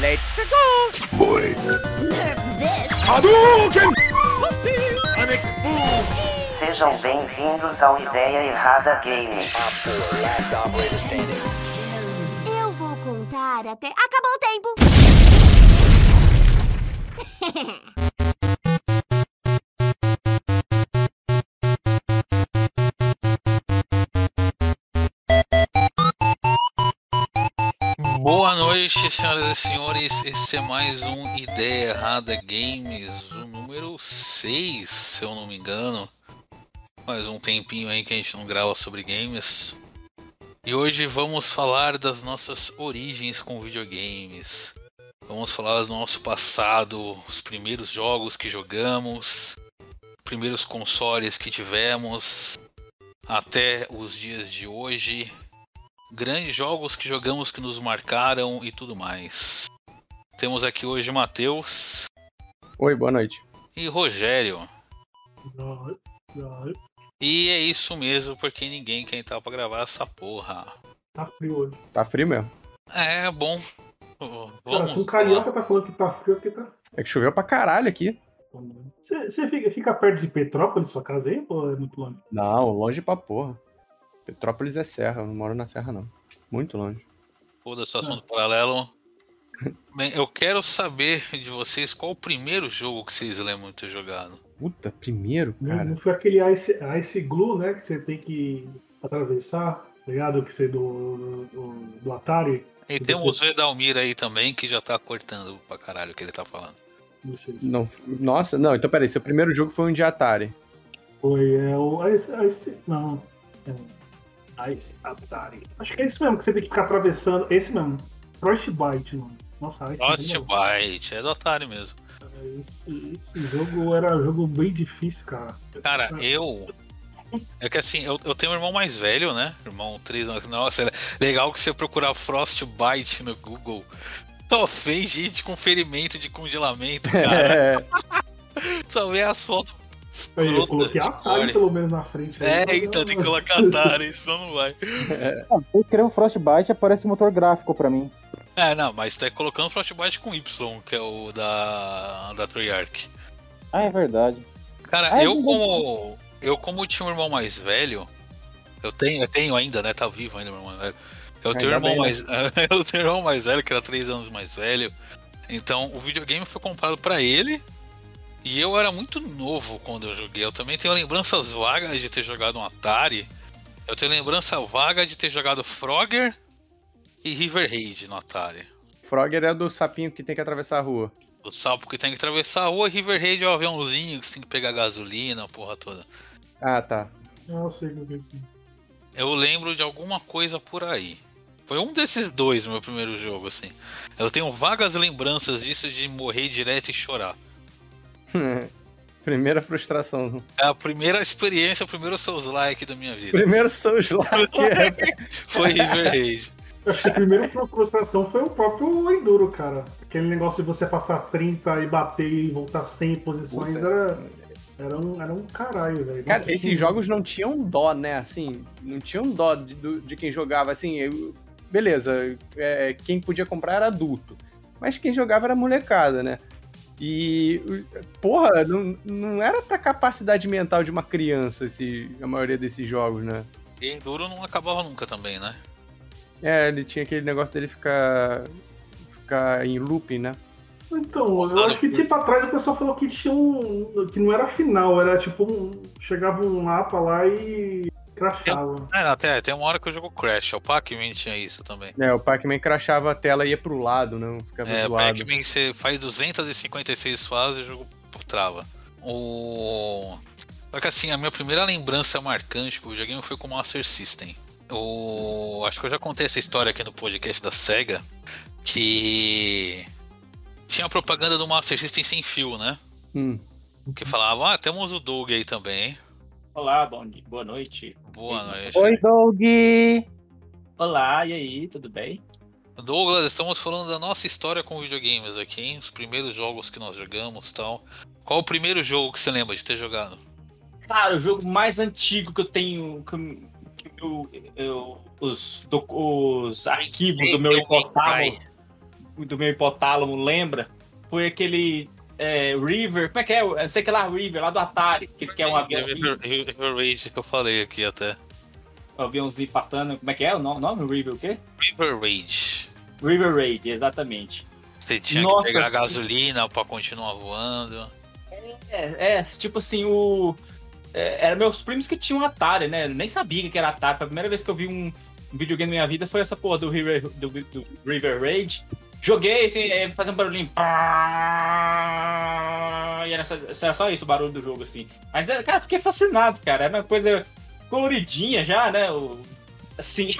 Let's go! Boy. Nerf this! Hadouken! Sejam bem-vindos ao Ideia Errada Game. Eu vou contar até. Acabou o tempo! noite, senhoras e senhores. Esse é mais um Ideia Errada Games, o número 6, se eu não me engano. Mais um tempinho aí que a gente não grava sobre games. E hoje vamos falar das nossas origens com videogames. Vamos falar do nosso passado, os primeiros jogos que jogamos, primeiros consoles que tivemos, até os dias de hoje grandes jogos que jogamos que nos marcaram e tudo mais. Temos aqui hoje Matheus Oi, boa noite. e Rogério. E é isso mesmo, porque ninguém quer entrar pra gravar essa porra. Tá frio hoje. Tá frio mesmo? É bom. Cara, Vamos. se um carioca tá falando que tá frio, aqui tá. É que choveu pra caralho aqui. Você você fica, fica perto de Petrópolis, sua casa aí, ou é muito longe? Não, longe pra porra. Petrópolis é serra, eu não moro na serra não. Muito longe. Foda-se o assunto paralelo. Bem, eu quero saber de vocês qual o primeiro jogo que vocês lembram de ter jogado. Puta, primeiro, cara. não foi aquele Ice, Ice Glue, né? Que você tem que atravessar, tá ligado? Que você do, do, do Atari. E temos você? o Edalmir aí também, que já tá cortando pra caralho o que ele tá falando. Não sei se Não, nossa, não, então peraí, seu primeiro jogo foi um de Atari. foi. É o Ice. Ice não. É, Ice Atari. Acho que é isso mesmo, que você tem que ficar atravessando. Esse mesmo. Frostbite, mano. Nossa, Ice Frostbite, é do Atari mesmo. Esse, esse jogo era um jogo bem difícil, cara. Cara, eu. É que assim, eu, eu tenho um irmão mais velho, né? Irmão 3 anos. Nossa, é legal que você procurar Frostbite no Google. Só fez gente com ferimento de congelamento, cara. É, Só vê as fotos. Eu coloquei Atari core. pelo menos na frente. É, aí. então tem que colocar Atari, senão não vai. Ah, eu escrevo Frostbite aparece motor gráfico pra mim. É, não, mas tá colocando Frostbite com Y, que é o da, da Treyarch. Ah, é verdade. Cara, Ah, eu não. como. Eu como tinha um irmão mais velho, eu tenho, eu tenho ainda, né? Tá vivo ainda, meu irmão mais velho. Eu tenho um Ainda irmão bem, mais. eu tenho um irmão mais velho, que era 3 anos mais velho. Então o videogame foi comprado pra ele. E eu era muito novo quando eu joguei. Eu também tenho lembranças vagas de ter jogado um Atari. Eu tenho lembrança vaga de ter jogado Frogger e River Raid no Atari. Frogger é do sapinho que tem que atravessar a rua. O sapo que tem que atravessar a rua, e River Raid é o aviãozinho que você tem que pegar gasolina, a porra toda. Ah, tá. Não, eu sei o que é isso. Eu lembro de alguma coisa por aí. Foi um desses dois meu primeiro jogo, assim. Eu tenho vagas lembranças disso de morrer direto e chorar. Primeira frustração. É a primeira experiência, o primeiro Souls like da minha vida. Primeiro Souls like é... Foi River Raid. A primeira frustração foi o próprio Enduro, cara. Aquele negócio de você passar 30 e bater e voltar 100 posições Puta. era, era, um, era um caralho, velho. Cara, Nossa, esses que- jogos não tinham dó, né? Assim, não tinham dó de, de quem jogava. Assim, eu- beleza, é, quem podia comprar era adulto. Mas quem jogava era molecada, né? E, porra, não, não era pra capacidade mental de uma criança esse, a maioria desses jogos, né? E Enduro não acabava nunca também, né? É, ele tinha aquele negócio dele ficar, ficar em looping, né? Então, eu acho que tempo atrás o pessoal falou que tinha um. que não era final, era tipo um. Chegava um mapa lá e crashava. É, até tem uma hora que eu jogo Crash. O Pac-Man tinha isso também. É, o Pac-Man crachava a tela e ia pro lado, não ficava É, zoado. Pac-Man você faz 256 fases e o jogo trava. O. Só que assim, a minha primeira lembrança marcante com o videogame foi com o Master System. O... Acho que eu já contei essa história aqui no podcast da SEGA. Que tinha propaganda do Master System sem fio, né? Hum. Que falava, ah, temos o Doug aí também, hein? Olá, bom dia, boa noite. Boa noite. Oi, Doug! Olá, e aí, tudo bem? Douglas, estamos falando da nossa história com videogames aqui, hein? Os primeiros jogos que nós jogamos e tal. Qual o primeiro jogo que você lembra de ter jogado? Cara, o jogo mais antigo que eu tenho. Que, que eu, eu- os, do- os arquivos do meu. Cry. do meu hipotálamo lembra foi aquele é, River, como é que é? Eu sei que é lá River, lá do Atari, que ele quer um aviãozinho, River, River Rage que eu falei aqui até. um aviãozinho passando. Como é que é o nome? River o quê? River Rage. River Raid, exatamente. Você tinha Nossa, que pegar sim. gasolina pra continuar voando. É, é, tipo assim, o. É, era meus primos que tinham Atari, né? Eu nem sabia que era Atari. Foi a primeira vez que eu vi um, um videogame na minha vida foi essa porra do River, do, do River Raid. Joguei, assim, aí fazia um barulhinho. pá, E era só, era só isso o barulho do jogo, assim. Mas, é, cara, fiquei fascinado, cara. Era uma coisa coloridinha já, né? O, assim.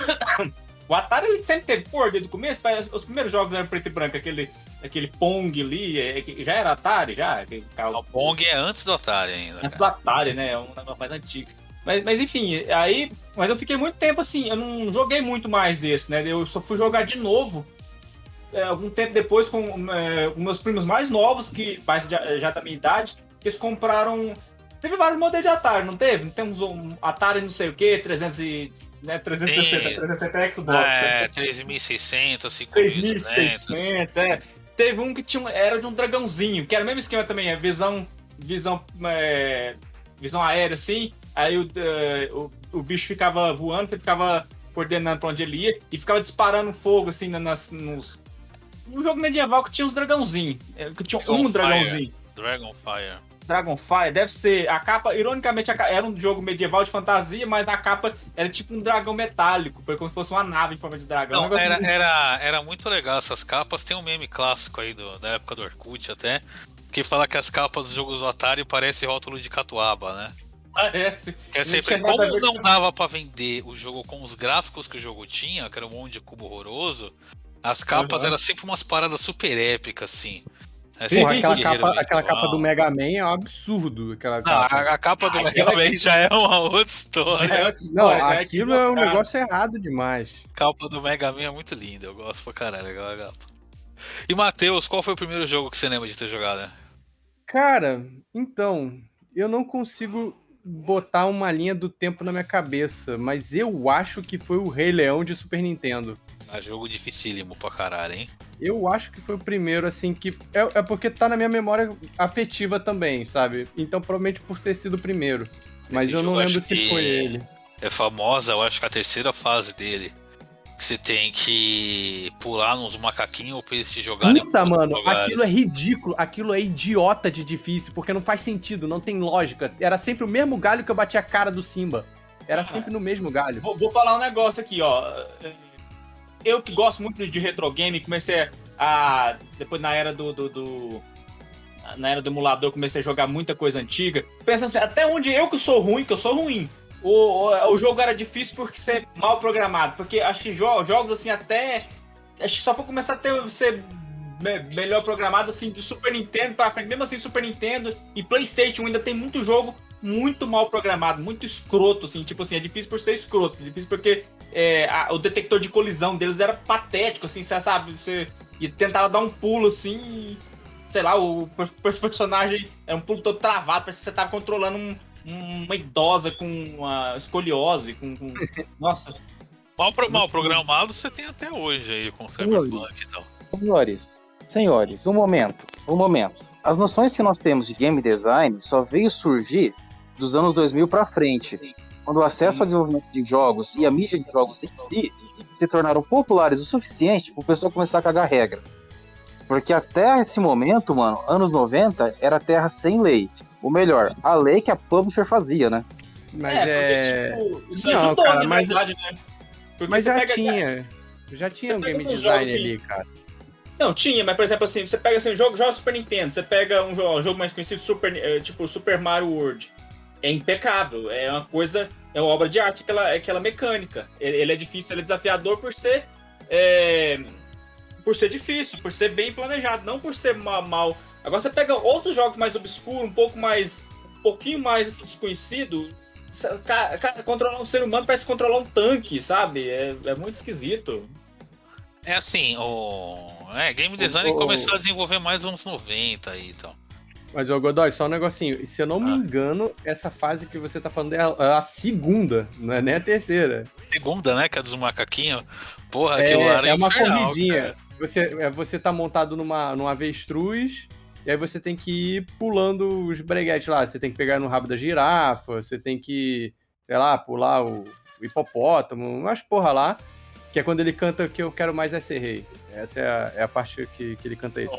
o Atari ele sempre teve cor desde o começo. Os primeiros jogos eram preto e branco, aquele, aquele Pong ali. é, que já era Atari, já. carro- O Pong é antes do Atari ainda. Antes do cara. Atari, né? É um negócio mais antigo. Mas, mas enfim, aí. Mas eu fiquei muito tempo assim, eu não joguei muito mais esse, né? Eu só fui jogar de novo. É, algum tempo depois com é, os meus primos mais novos, que mais já, já da minha idade, eles compraram. Teve vários modelos de Atari, não teve? Temos um Atari não sei o que, 300 e, né, 360, Sim. 360 Xbox. É, né? 3.600, 5.200. 3.600, é. Teve um que tinha, era de um dragãozinho, que era o mesmo esquema também, é visão, visão, é, visão aérea assim, aí o, é, o, o bicho ficava voando, você ficava coordenando pra onde ele ia, e ficava disparando fogo assim na- nas, nos... Um jogo medieval que tinha uns dragãozinhos, é, que tinha um Dragonfire. dragãozinho. Dragonfire. Dragonfire, deve ser. A capa, ironicamente, a era um jogo medieval de fantasia, mas a capa era tipo um dragão metálico, foi como se fosse uma nave em forma de dragão. Não, era, muito- era, era muito legal essas capas. Tem um meme clássico aí do, da época do Orkut até, que fala que as capas dos jogos do Atari parecem rótulo de catuaba, né? Parece. Que é sempre, como não dava pra vender o jogo com os gráficos que o jogo tinha, que era um monte de cubo horroroso, as capas Uhum. eram sempre umas paradas super épicas, assim. É aquela, capa, aquela capa do Mega Man é um absurdo. Aquela Não, capa. a, a capa do Ah, Mega Man já é uma outra história. É outra Não, história, é aquilo é um equivocado. negócio errado demais. A capa do Mega Man é muito linda, eu gosto pra caralho daquela capa. E Matheus, qual foi o primeiro jogo que você lembra de ter jogado? né? Cara, então, eu não consigo botar uma linha do tempo na minha cabeça, mas eu acho que foi o Rei Leão de Super Nintendo. Ah, jogo dificílimo pra caralho, hein? Eu acho que foi o primeiro, assim, que. É, é porque tá na minha memória afetiva também, sabe? Então, provavelmente por ter sido o primeiro. Mas Esse eu não lembro se que foi ele. É famosa, eu acho que a terceira fase dele. Que você tem que pular nos macaquinhos pra eles te jogarem. Puta, mano, lugares. aquilo é ridículo, aquilo é idiota de difícil, porque não faz sentido, não tem lógica. Era sempre o mesmo galho que eu bati a cara do Simba. Era Ah. sempre no mesmo galho. Vou, vou falar um negócio aqui, ó. Eu que gosto muito de retro game, comecei a. Depois na era do. do, do- na era do emulador, comecei a jogar muita coisa antiga. Pensa assim, até onde eu que sou ruim, que eu sou ruim. O, o, o jogo era difícil porque ser mal programado. Porque acho que jo- jogos assim, até. Acho que só foi começar a ter, ser me- melhor programado assim de Super Nintendo pra frente. Mesmo assim, Super Nintendo e PlayStation ainda tem muito jogo muito mal programado, muito escroto, assim. Tipo assim, é difícil por ser escroto. É difícil porque é, a- o detector de colisão deles era patético, assim, você sabe? Você e tentava dar um pulo assim e, sei lá, o, per- personagem era um pulo todo travado, parece que você tava controlando um- um- uma idosa com uma escoliose, com. com- Nossa, Mal, pro- mal programado você tem até hoje aí com Cyberpunk e tal. Senhores, senhores, um momento, um momento. As noções que nós temos de game design só veio surgir dos anos 2000 para frente, quando o acesso ao desenvolvimento de jogos e a mídia de jogos em si se tornaram populares o suficiente para o pessoal começar a cagar regra. Porque até esse momento, mano, anos 90, era terra sem lei. Ou melhor, a lei que a publisher fazia, né? Mas é. porque, tipo, isso Não, ajudou, cara, mas- verdade, né? Porque Mas você já pega- tinha. Já tinha um game design jogos, assim, ali, cara. Não, tinha, mas por exemplo assim, você pega assim, jogo, joga Super Nintendo, você pega um jogo, jogo mais conhecido, Super, eh, tipo Super Mario World. É impecável, é uma coisa, é uma obra de arte aquela, aquela mecânica. Ele, ele é difícil, ele é desafiador por ser. é, por ser difícil, por ser bem planejado, não por ser ma- mal. Agora você pega outros jogos mais obscuros, um pouco mais. um pouquinho mais assim, desconhecido. Cara, cara, controlar um ser humano parece controlar um tanque, sabe? É, é muito esquisito. É assim, o. É, game design o- começou a desenvolver mais nos anos 90 aí então. e tal. Mas, ô Godoy, só um negocinho. Se eu não me Ah. engano, essa fase que você tá falando é a, é a segunda, não é nem a terceira. Segunda, né? Que é dos macaquinhos. Porra, aquilo lá É, é uma infernal, corridinha. cara. você, é, você tá montado numa, numa avestruz, e aí você tem que ir pulando os breguetes lá. Você tem que pegar no rabo da girafa, você tem que, sei lá, pular o, o hipopótamo, umas porra lá. Que é quando ele canta que eu quero mais é ser rei. Essa é a, é a parte que, que ele canta isso.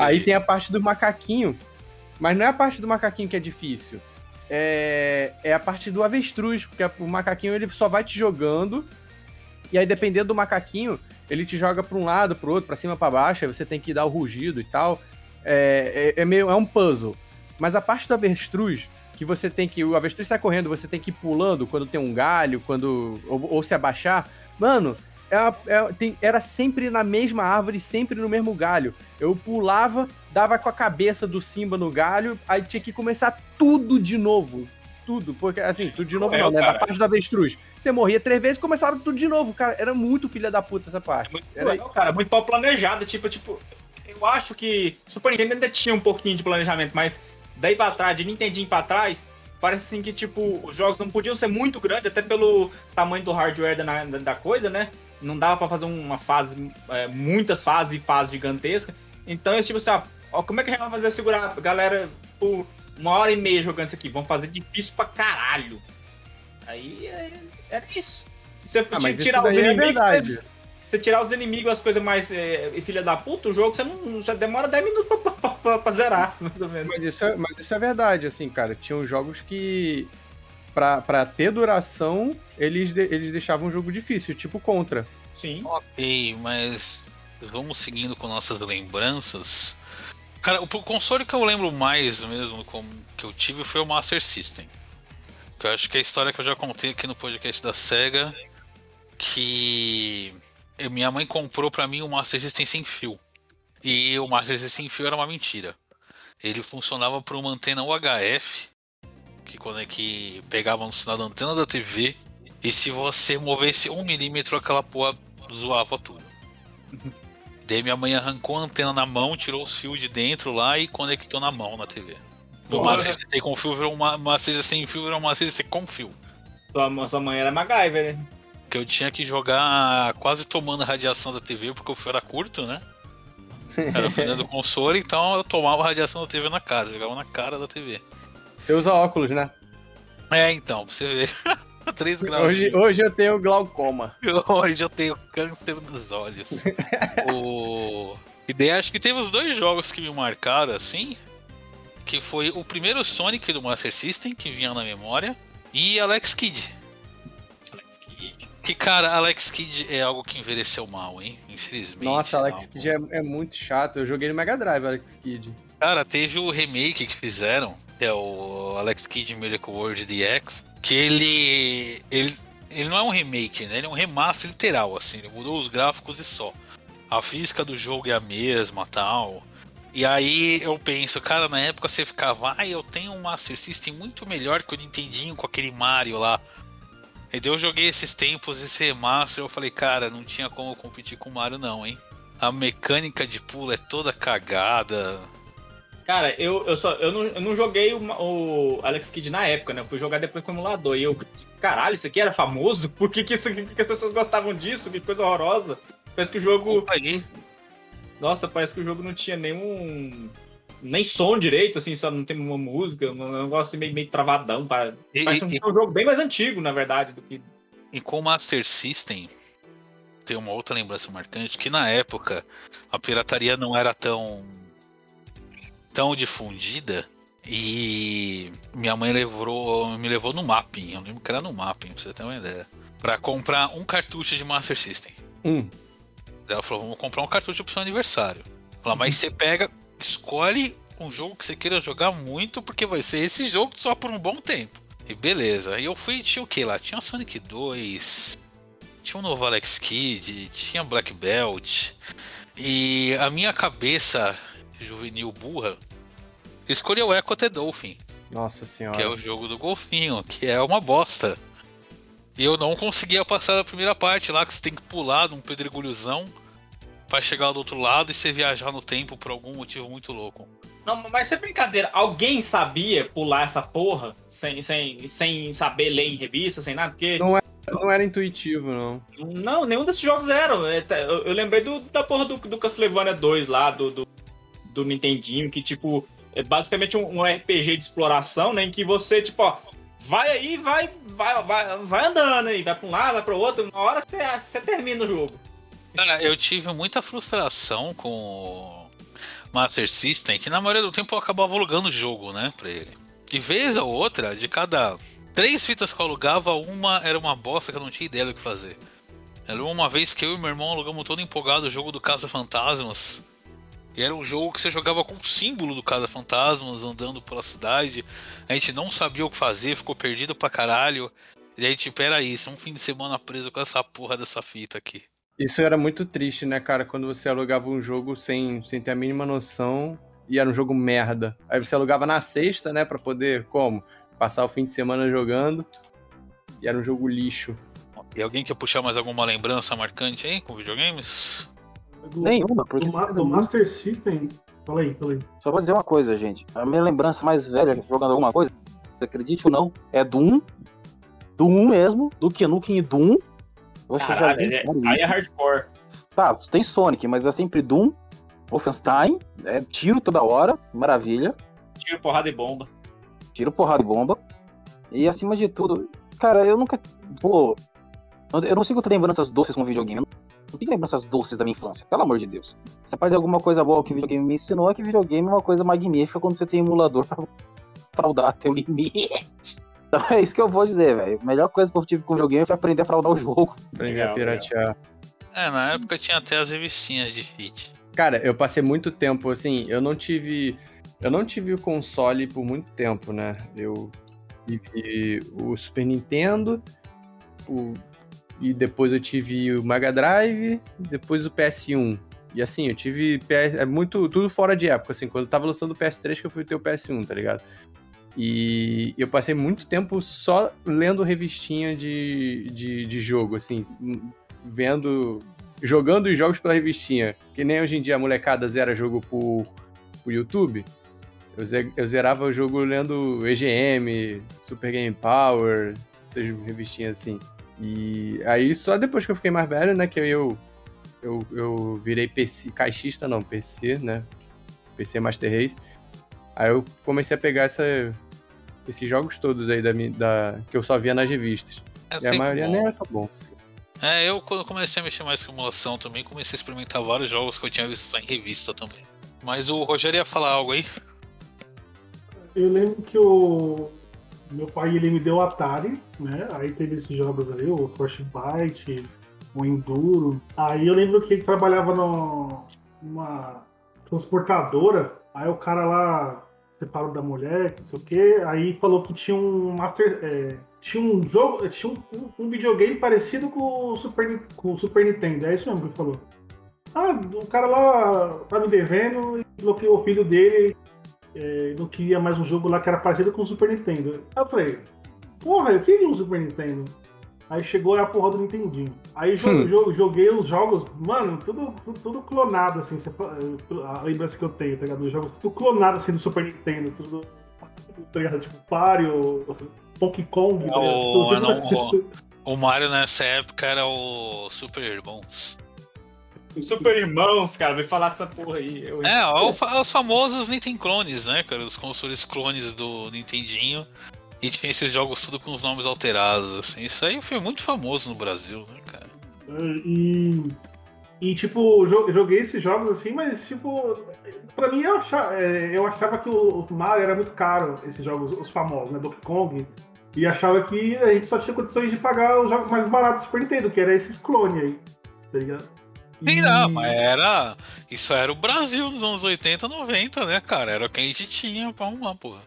Aí tem a parte do macaquinho, mas não é a parte do macaquinho que é difícil. É, é a parte do avestruz, porque o macaquinho ele só vai te jogando, e aí dependendo do macaquinho, ele te joga pra um lado, pro outro, pra cima, pra baixo, aí você tem que dar o rugido e tal. É, é, é meio, é um puzzle. Mas a parte do avestruz, que você tem que. O avestruz sai correndo, você tem que ir pulando quando tem um galho, quando. ou, ou se abaixar. Mano, é uma- é- tem- era sempre na mesma árvore, sempre no mesmo galho. Eu pulava, dava com a cabeça do Simba no galho, aí tinha que começar tudo de novo. Tudo, porque assim, tudo de novo É, não, né? Da parte do avestruz. Você morria três vezes e começava tudo de novo, cara. Era muito filha da puta essa parte. Muito Era- legal, cara, muito mal planejado. Tipo, tipo, eu acho que Super Nintendo ainda tinha um pouquinho de planejamento, mas daí pra trás, de Nintendinho pra trás, parece assim que, tipo, os jogos não podiam ser muito grandes, até pelo tamanho do hardware da, da, da coisa, né? Não dava pra fazer uma fase, é, muitas fases e fases gigantescas. Então, é tipo assim, ó, ó, como é que a gente vai fazer segurar a galera por uma hora e meia jogando isso aqui? Vamos fazer difícil pra caralho. Aí é, era isso. Se você Ah, tirar os é inimigos, verdade. você tirar os inimigos, as coisas mais é, filha da puta, o jogo você não você demora 10 minutos pra, pra- pra- pra zerar, mais ou menos. Mas isso, é, mas isso é verdade, assim, cara. Tinham jogos que, pra, pra ter duração, eles, de- eles deixavam o jogo difícil, tipo Contra. Sim. Ok, mas vamos seguindo com nossas lembranças. Cara, o console que eu lembro mais mesmo como que eu tive foi o Master System. Que eu acho que é a história que eu já contei aqui no podcast da SEGA. Que eu- minha mãe comprou pra mim o Master System sem fio. E o Master System sem fio era uma mentira. Ele funcionava por uma antena UHF, que quando é que pegava no sinal da antena da TV. E se você movesse um milímetro, aquela porra zoava tudo. Daí minha mãe arrancou a antena na mão, tirou os fios de dentro lá e conectou na mão na TV. Porra. Master com fio virou uma Master sem fio, virou um Master com fio. Sua, sua mãe era MacGyver, né? Que eu tinha que jogar quase tomando a radiação da TV, porque o fio era curto, né? Era fio do console, então eu tomava a radiação da TV na cara, jogava na cara da TV. Você usa óculos, né? É, então, pra você ver. 3 graus. Hoje, hoje eu tenho glaucoma. Hoje eu tenho câncer nos olhos. o... E daí acho que teve os dois jogos que me marcaram assim. Que foi o primeiro Sonic do Master System, que vinha na memória, e Alex Kidd. Alex Kidd. Que, cara, Alex Kidd é algo que envelheceu mal, hein? Infelizmente. Nossa, Alex algo- Kidd é, é muito chato. Eu joguei no Mega Drive, Alex Kidd. Cara, teve o remake que fizeram, que é o Alex Kidd Miracle World DX, que ele, ele ele não é um remake, né? Ele é um remaster literal, assim, ele mudou os gráficos e só. A física do jogo é a mesma, tal. E aí eu penso, cara, na época você ficava, ah, eu tenho um Master System muito melhor que o Nintendinho com aquele Mario lá. E eu joguei esses tempos, esse remaster, eu falei, cara, não tinha como competir com o Mario não, hein? A mecânica de pulo é toda cagada. Cara, eu, eu, só, eu, não, eu não joguei o, o Alex Kidd na época, né? Eu fui jogar depois com o emulador. E eu, caralho, isso aqui era famoso? Por que, que, isso, que, que as pessoas gostavam disso? Que coisa horrorosa. Parece que o jogo. Opa, aí. Nossa, parece que o jogo não tinha nenhum. Nem som direito, assim, só não tem uma música, um negócio meio, meio travadão. Para... E, Parece um, e- um jogo bem mais antigo, na verdade, do que. e com o Master System tem uma outra lembrança marcante que na época a pirataria não era tão tão difundida e minha mãe levou me levou no mapping, eu lembro que era no mapping, pra você ter uma ideia, Pra comprar um cartucho de Master System. Um. Ela falou, vamos comprar um cartucho pro seu aniversário. Falou, mas você pega, escolhe um jogo que você queira jogar muito, porque vai ser esse jogo só por um bom tempo. E beleza. Aí eu fui, tinha o que lá? Tinha Sonic 2, tinha um novo Alex Kidd, tinha Black Belt. E a minha cabeça juvenil burra escolheu Echo the Dolphin Nossa que é senhora. o jogo do golfinho, que é uma bosta. E eu não conseguia passar da primeira parte lá, que você tem que pular num pedregulhozão pra chegar do outro lado e você viajar no tempo por algum motivo muito louco. Não, mas isso é brincadeira. Alguém sabia pular essa porra sem, sem, sem saber ler em revista, sem nada? Porque. Não Não era intuitivo, não. Não, nenhum desses jogos eram. É, tá, Eu, eu lembrei do- da porra do, do Castlevania 2 lá, do, do, do Nintendinho, que, tipo, é basicamente um, um RPG de exploração, né? Em que você, tipo, ó, vai aí, vai, vai, vai, vai andando aí, vai pra um lado, vai pro outro, uma hora você, termina o jogo. Cara, eu tive muita frustração com o Master System, que na maioria do tempo eu acabava alugando o jogo, né, pra ele. E vez ou outra, de cada três fitas que eu alugava, uma era uma bosta que eu não tinha ideia do que fazer. Era uma vez que eu e meu irmão alugamos todo empolgado o jogo do Casa Fantasmas. E era um jogo que você jogava com o símbolo do Casa Fantasmas, andando pela cidade. A gente não sabia o que fazer, ficou perdido pra caralho. E aí, tipo, era isso, um fim de semana preso com essa porra dessa fita aqui. Isso era muito triste, né, cara? Quando você alugava um jogo sem, sem ter a mínima noção e era um jogo merda. Aí você alugava na sexta, né, pra poder, como? Passar o fim de semana jogando. E era um jogo lixo. E alguém quer puxar mais alguma lembrança marcante aí com videogames? Do, Nenhuma, porque do, Ma- do Master System. Fala aí, fala aí. Só vou dizer uma coisa, gente. A minha lembrança mais velha jogando alguma coisa, acredite ou não, é Doom. Doom mesmo, do Nukem e Doom. Você já Caralho, é- aí é hardcore. Tá, tem Sonic, mas é sempre Doom, Wolfenstein, é tiro toda hora, maravilha. Tiro, porrada e bomba. Tiro, porrada e bomba. E acima de tudo, cara, eu nunca vou. Eu não consigo ter lembranças doces com videogame. Não tenho lembranças doces da minha infância, pelo amor de Deus. Se pode alguma coisa boa que o videogame me ensinou, é que videogame é uma coisa magnífica quando você tem emulador pra fraudar teu limite. Então é isso que eu vou dizer, velho. A melhor coisa que eu tive com videogame foi aprender a fraudar o jogo. Aprender a piratear. É, na época tinha até as revistinhas de fit. Cara, eu passei muito tempo, assim, eu não tive. Eu não tive o console por muito tempo, né? Eu tive o Super Nintendo, o- e depois eu tive o Mega Drive, depois o PS1. E assim, eu tive PS, é muito tudo fora de época, assim, quando eu tava lançando o PS3 que eu fui ter o PS1, tá ligado? E eu passei muito tempo só lendo revistinha de, de, de jogo, assim, vendo jogando os jogos pela revistinha, que nem hoje em dia a molecada zera jogo por, por YouTube. Eu, eu zerava o jogo lendo EGM, Super Game Power, essas revistinhas assim. E aí só depois que eu fiquei mais velho, né, que eu eu, eu virei PC, caixista não, PC, né? PC Master Race. Aí eu comecei a pegar essa, esses jogos todos aí da, da que eu só via nas revistas. É E a maioria bom. nem era tão bom. É, eu quando comecei a mexer mais com emulação também, comecei a experimentar vários jogos que eu tinha visto só em revista também. Mas o Rogério ia falar algo aí? Eu lembro que o meu pai ele me deu o Atari, né? Aí teve esses jogos aí, o Frostbite, o Enduro. Aí eu lembro que ele trabalhava no, numa transportadora. Aí o cara lá separou da mulher, não sei o quê. Aí falou que tinha um Master. é, tinha um jogo, tinha um, um- videogame parecido com o, Super, com o Super Nintendo. É isso mesmo que ele falou. Ah, o cara lá tá me devendo bloqueou o filho dele é, não queria mais um jogo lá que era parecido com o Super Nintendo. Aí eu falei, porra, eu queria um Super Nintendo. Aí chegou a porra do Nintendinho. Aí Hum. jo- joguei os jogos, mano, tudo, tudo, clonado, assim, a lembrança que eu tenho, tá ligado? Os jogos tudo clonado, assim, do Super Nintendo, tudo, tá ligado? Tipo, Mario, Donkey Kong, tá ligado? O- Tudo- não, O Mario nessa época era o Super Irmãos. Super Irmãos, cara, vem falar dessa porra aí. Eu- É, os famosos Nintendo clones, né, cara? Os consoles clones do Nintendinho. E tinha esses jogos tudo com os nomes alterados, assim. Isso aí foi muito famoso no Brasil, né, cara? E, e tipo, jo- joguei esses jogos assim, mas tipo, pra mim eu achava, é, eu achava que o Mario era muito caro, esses jogos, os famosos, né? Donkey Kong. E achava que a gente só tinha condições de pagar os jogos mais baratos do Super Nintendo, que era esses clones aí, tá ligado? Sim, não, mas era. Isso era o Brasil nos anos 80, 90, né, cara? Era o que a gente tinha pra arrumar, porra.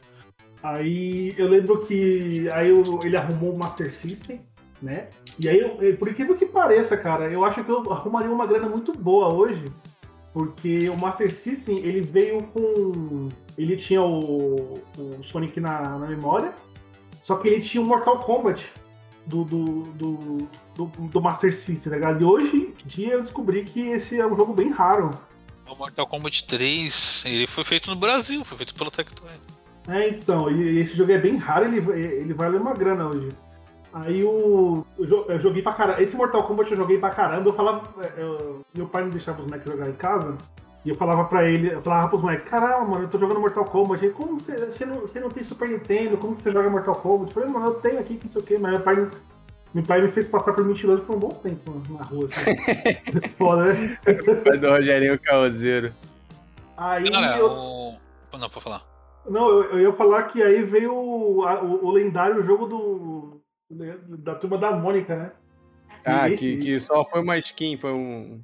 Aí eu lembro que aí eu- ele arrumou o Master System, né? E aí, eu- por incrível que pareça, cara, eu acho que eu arrumaria uma grana muito boa hoje, porque o Master System ele veio com. Ele tinha o, o Sonic na, na memória, só que ele tinha o Mortal Kombat do, do, do, do, do Master System, tá ligado? E hoje em dia eu descobri que esse é um jogo bem raro. O Mortal Kombat 3, ele foi feito no Brasil, foi feito pela Tectoy. É, então, e esse jogo é bem raro, ele, ele vale uma grana hoje. Aí o. Eu eu joguei pra caramba. Esse Mortal Kombat eu joguei pra caramba. Eu falava. eu- meu pai não deixava os moleques jogar em casa. E eu falava pra ele, eu falava pros moleques, caramba, mano, eu tô jogando Mortal Kombat. Ele, como você, você, não, você não tem Super Nintendo? Como que você joga Mortal Kombat? Eu falei, mano, eu tenho aqui, que não sei o quê. Mas meu pai, meu pai me fez passar por mentiroso por um bom tempo na rua. Assim. Foda, né? Mas do Rogerinho Caoseiro. Aí Cara, eu, o. Não, pra falar. Não, eu, eu ia falar que aí veio o, a- o, o lendário jogo do. Da turma da Mônica, né? Ah, E que, esse- que só foi uma skin, foi um.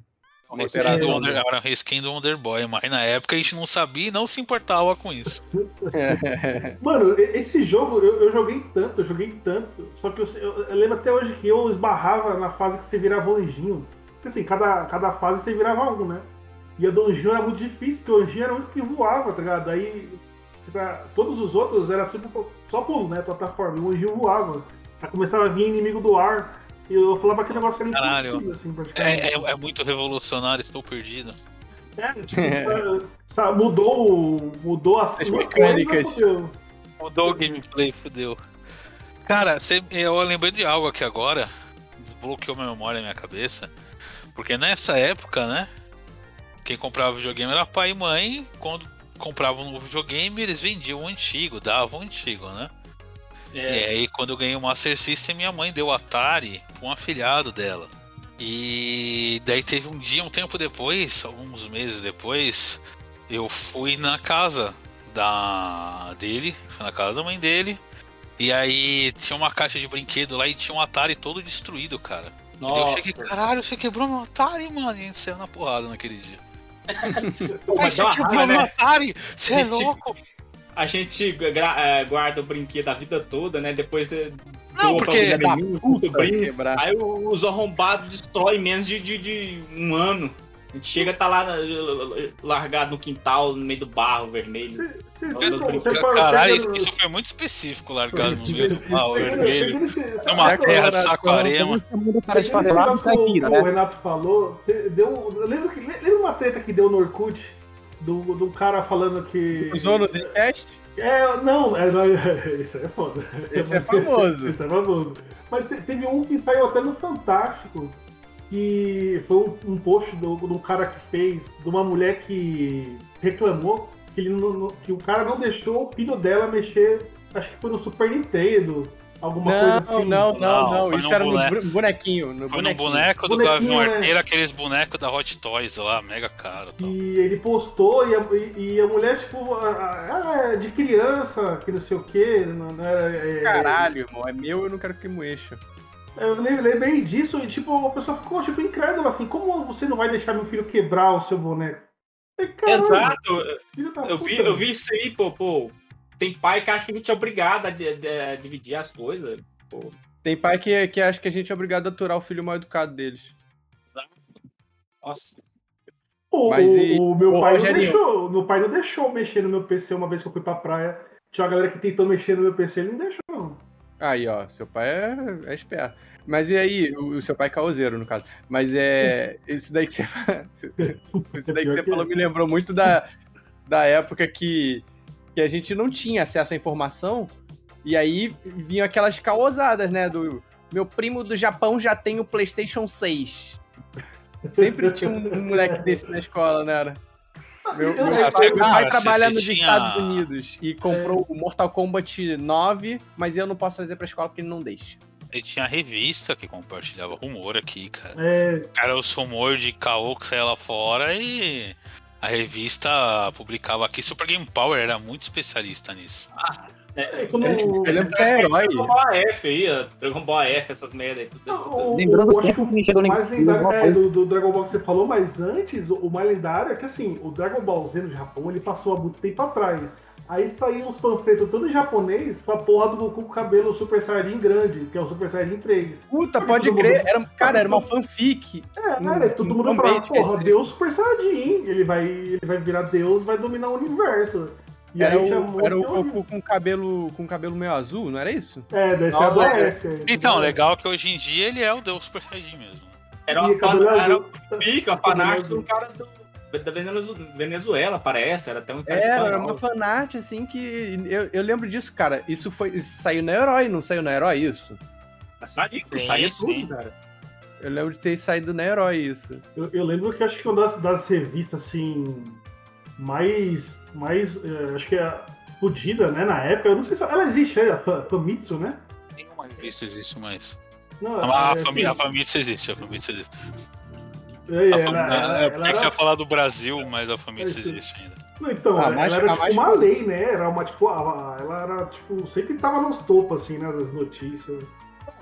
Uma do. Wonder, era um reskin do Wonder Boy, mas na época a gente não sabia e não se importava com isso. Mano, esse jogo eu, eu joguei tanto, eu joguei tanto. Só que eu, eu- eu lembro até hoje que eu esbarrava na fase que você virava o anjinho. Porque assim, cada, cada fase você virava um, né? E a do anjinho era muito difícil, porque o anjinho era o único que voava, tá ligado? Aí tá- todos os outros era tipo só pulo, né? Plataforma. E o anjinho voava. Aí começava a vir inimigo do ar. E eu falava que o negócio era Caralho. impossível, assim, praticamente. É, é- é muito revolucionário, estou perdido. É, tipo, sa- sa- mudou, mudou as, As mecânicas. coisa. Mudou o gameplay, fudeu. Cara, cê- eu lembrei de algo aqui agora, desbloqueou minha memória e minha cabeça. Porque nessa época, né? Quem comprava videogame era pai e mãe. Quando compravam um novo videogame, eles vendiam o antigo, davam o antigo, né? É, E aí, quando eu ganhei o Master System, minha mãe deu o Atari um afilhado dela. E daí teve um dia, um tempo depois, alguns meses depois, eu fui na casa da dele, fui na casa da mãe dele. E aí tinha uma caixa de brinquedo lá e tinha um Atari todo destruído, cara. E daí eu nossa. cheguei, caralho, você quebrou meu Atari, mano. E a gente saiu na porrada naquele dia. Mas você quebrou raiva, meu né? Atari! Você é louco! A gente é, guarda o brinquedo a vida toda, né? Depois você Não, pra porque- sobrinho. Quebrar. Aí os arrombados destrói menos de, de, de um ano. A gente chega tá lá largado no quintal, no meio do barro vermelho. Fala- Caralho, no- isso foi muito específico, largado no meio do pega- vermelho. Numa terra de Saquarema. O de negócio e que o- né? Renato falou, deu, que, lembra uma treta que deu no Orkut? Do, do cara falando que. Usou no Dreamcast? É, não, é, não, isso é foda. Esse é famoso. Isso é famoso. Mas te- teve um que saiu até no Fantástico, que foi um, post do, do cara que fez, de uma mulher que reclamou que, ele não- que o cara não deixou o filho dela mexer, acho que foi no Super Nintendo, alguma coisa Não, assim. não, não, Não, não. Isso era no boneco. bonequinho. No Foi no bonequinho. boneco do Bonequinho, Gavião né? Arteiro, aqueles bonecos da Hot Toys lá, mega caro. Tal. E ele postou e a, e- e a mulher, tipo, ah, é de criança, que não sei o quê. Não, não era, é- Caralho, irmão. É meu, eu não quero que moexa. Eu lem- lembrei disso e, tipo, a pessoa ficou, tipo, incrédula, assim, como você não vai deixar meu filho quebrar o seu boneco? Eu falei, "Caralho, Exato. Eu puta, vi, eu vi isso aí, pô, pô. Tem pai que acha que a gente é obrigado a, dividir as coisas. Pô, Tem pai que, que acha que a gente é obrigado a aturar o filho mal educado deles. exato. Nossa. O, Mas e- o meu pai não deixou. Meu pai não deixou mexer no meu PC uma vez que eu fui pra praia. Tinha uma galera que tentou mexer no meu PC, ele não deixou, não. Aí, ó, seu pai é, é esperto. Mas e aí, o, o seu pai é caoseiro, no caso. Mas é. Isso daí que você, isso daí que você que falou é. me lembrou muito da, da época que, que a gente não tinha acesso à informação. E aí vinham aquelas caosadas, né? Do meu primo do Japão já tem o PlayStation 6. Sempre tinha um, um moleque desse na escola, né? Era? Meu, Eu- meu eu- pai, eu- meu pai cara, trabalha você nos tinha- Estados Unidos e comprou o Mortal Kombat 9, mas eu não posso trazer pra escola porque ele não deixa. E tinha revista que compartilhava rumor aqui, cara. É, Cara, os rumores de caô que saía lá fora e a revista publicava aqui. Super Game Power era muito especialista nisso. é, quando, Eu lembro que é herói. Dragon Ball AF aí. Dragon Ball AF, essas merda aí. Tudo, tudo. o- Lembrando o- sempre que chegou mais lendário é, do, do Dragon Ball que você falou, mas antes, o, o mais lendário é que assim, o Dragon Ball Z no Japão, ele passou há muito tempo atrás. Aí saíam os panfletos todo em japonês com a porra do Goku com o cabelo Super Saiyajin grande, que é o Super Saiyajin 3. Puta, pode crer. Era, cara, era uma fanfic. É, cara, todo mundo um falava, porra. Deus Super Saiyajin, ele vai, ele vai virar Deus, vai dominar o universo. E Era aí o, era o Goku com cabelo, com cabelo meio azul, não era isso? É, deve ser Não, a do é. É. Então, legal que hoje em dia ele é o Deus Super Saiyajin mesmo. Era uma, cabelo fan- era azul. uma pica, uma fanática de um cara do, da Venezu- Venezuela, parece. Era até um cara Era, era espanhol. uma fanart, assim, que. Eu, eu lembro disso, cara. Isso foi. Isso saiu na Herói, não saiu na Herói isso? Sim, saía sim. tudo, cara. Eu lembro de ter saído na Herói isso. Eu, eu lembro que acho que uma das, das revistas assim mais mais eh, acho que é fodida, né, na época. Eu não sei se ela existe, é a Fa- Famitsu, né? Nenhuma revista existe mais. Não, A, é, família, a assim, Famitsu existe, a Famitsu existe. É, A ela- família, ela- é ela porque você ia era- falar do Brasil, mas a Famitsu É, existe ainda. Não, então, Ah, ela mais- era a tipo mais uma lei, né? Era uma, tipo, ela era, tipo, sempre tava nos topos, assim, né, das notícias.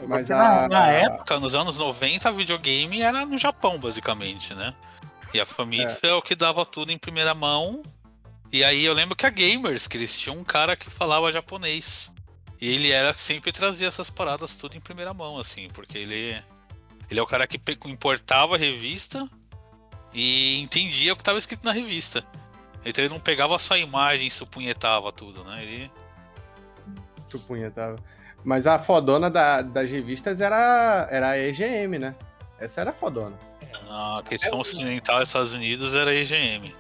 Mas a, na, época, nos anos 90, videogame era no Japão, basicamente, né? E a Famitsu é. o que dava tudo em primeira mão. E aí eu lembro que a Gamers, que eles tinham um cara que falava japonês. E ele era sempre trazia essas paradas tudo em primeira mão, assim, porque ele, ele é o cara que importava a revista e entendia o que estava escrito na revista. Então ele não pegava só a imagem e supunhetava tudo, né? Ele Chupunha, tava. Mas a fodona da- das revistas era, era a EGM, né? Essa era a fodona. Na questão ocidental dos Estados Unidos era a EGM.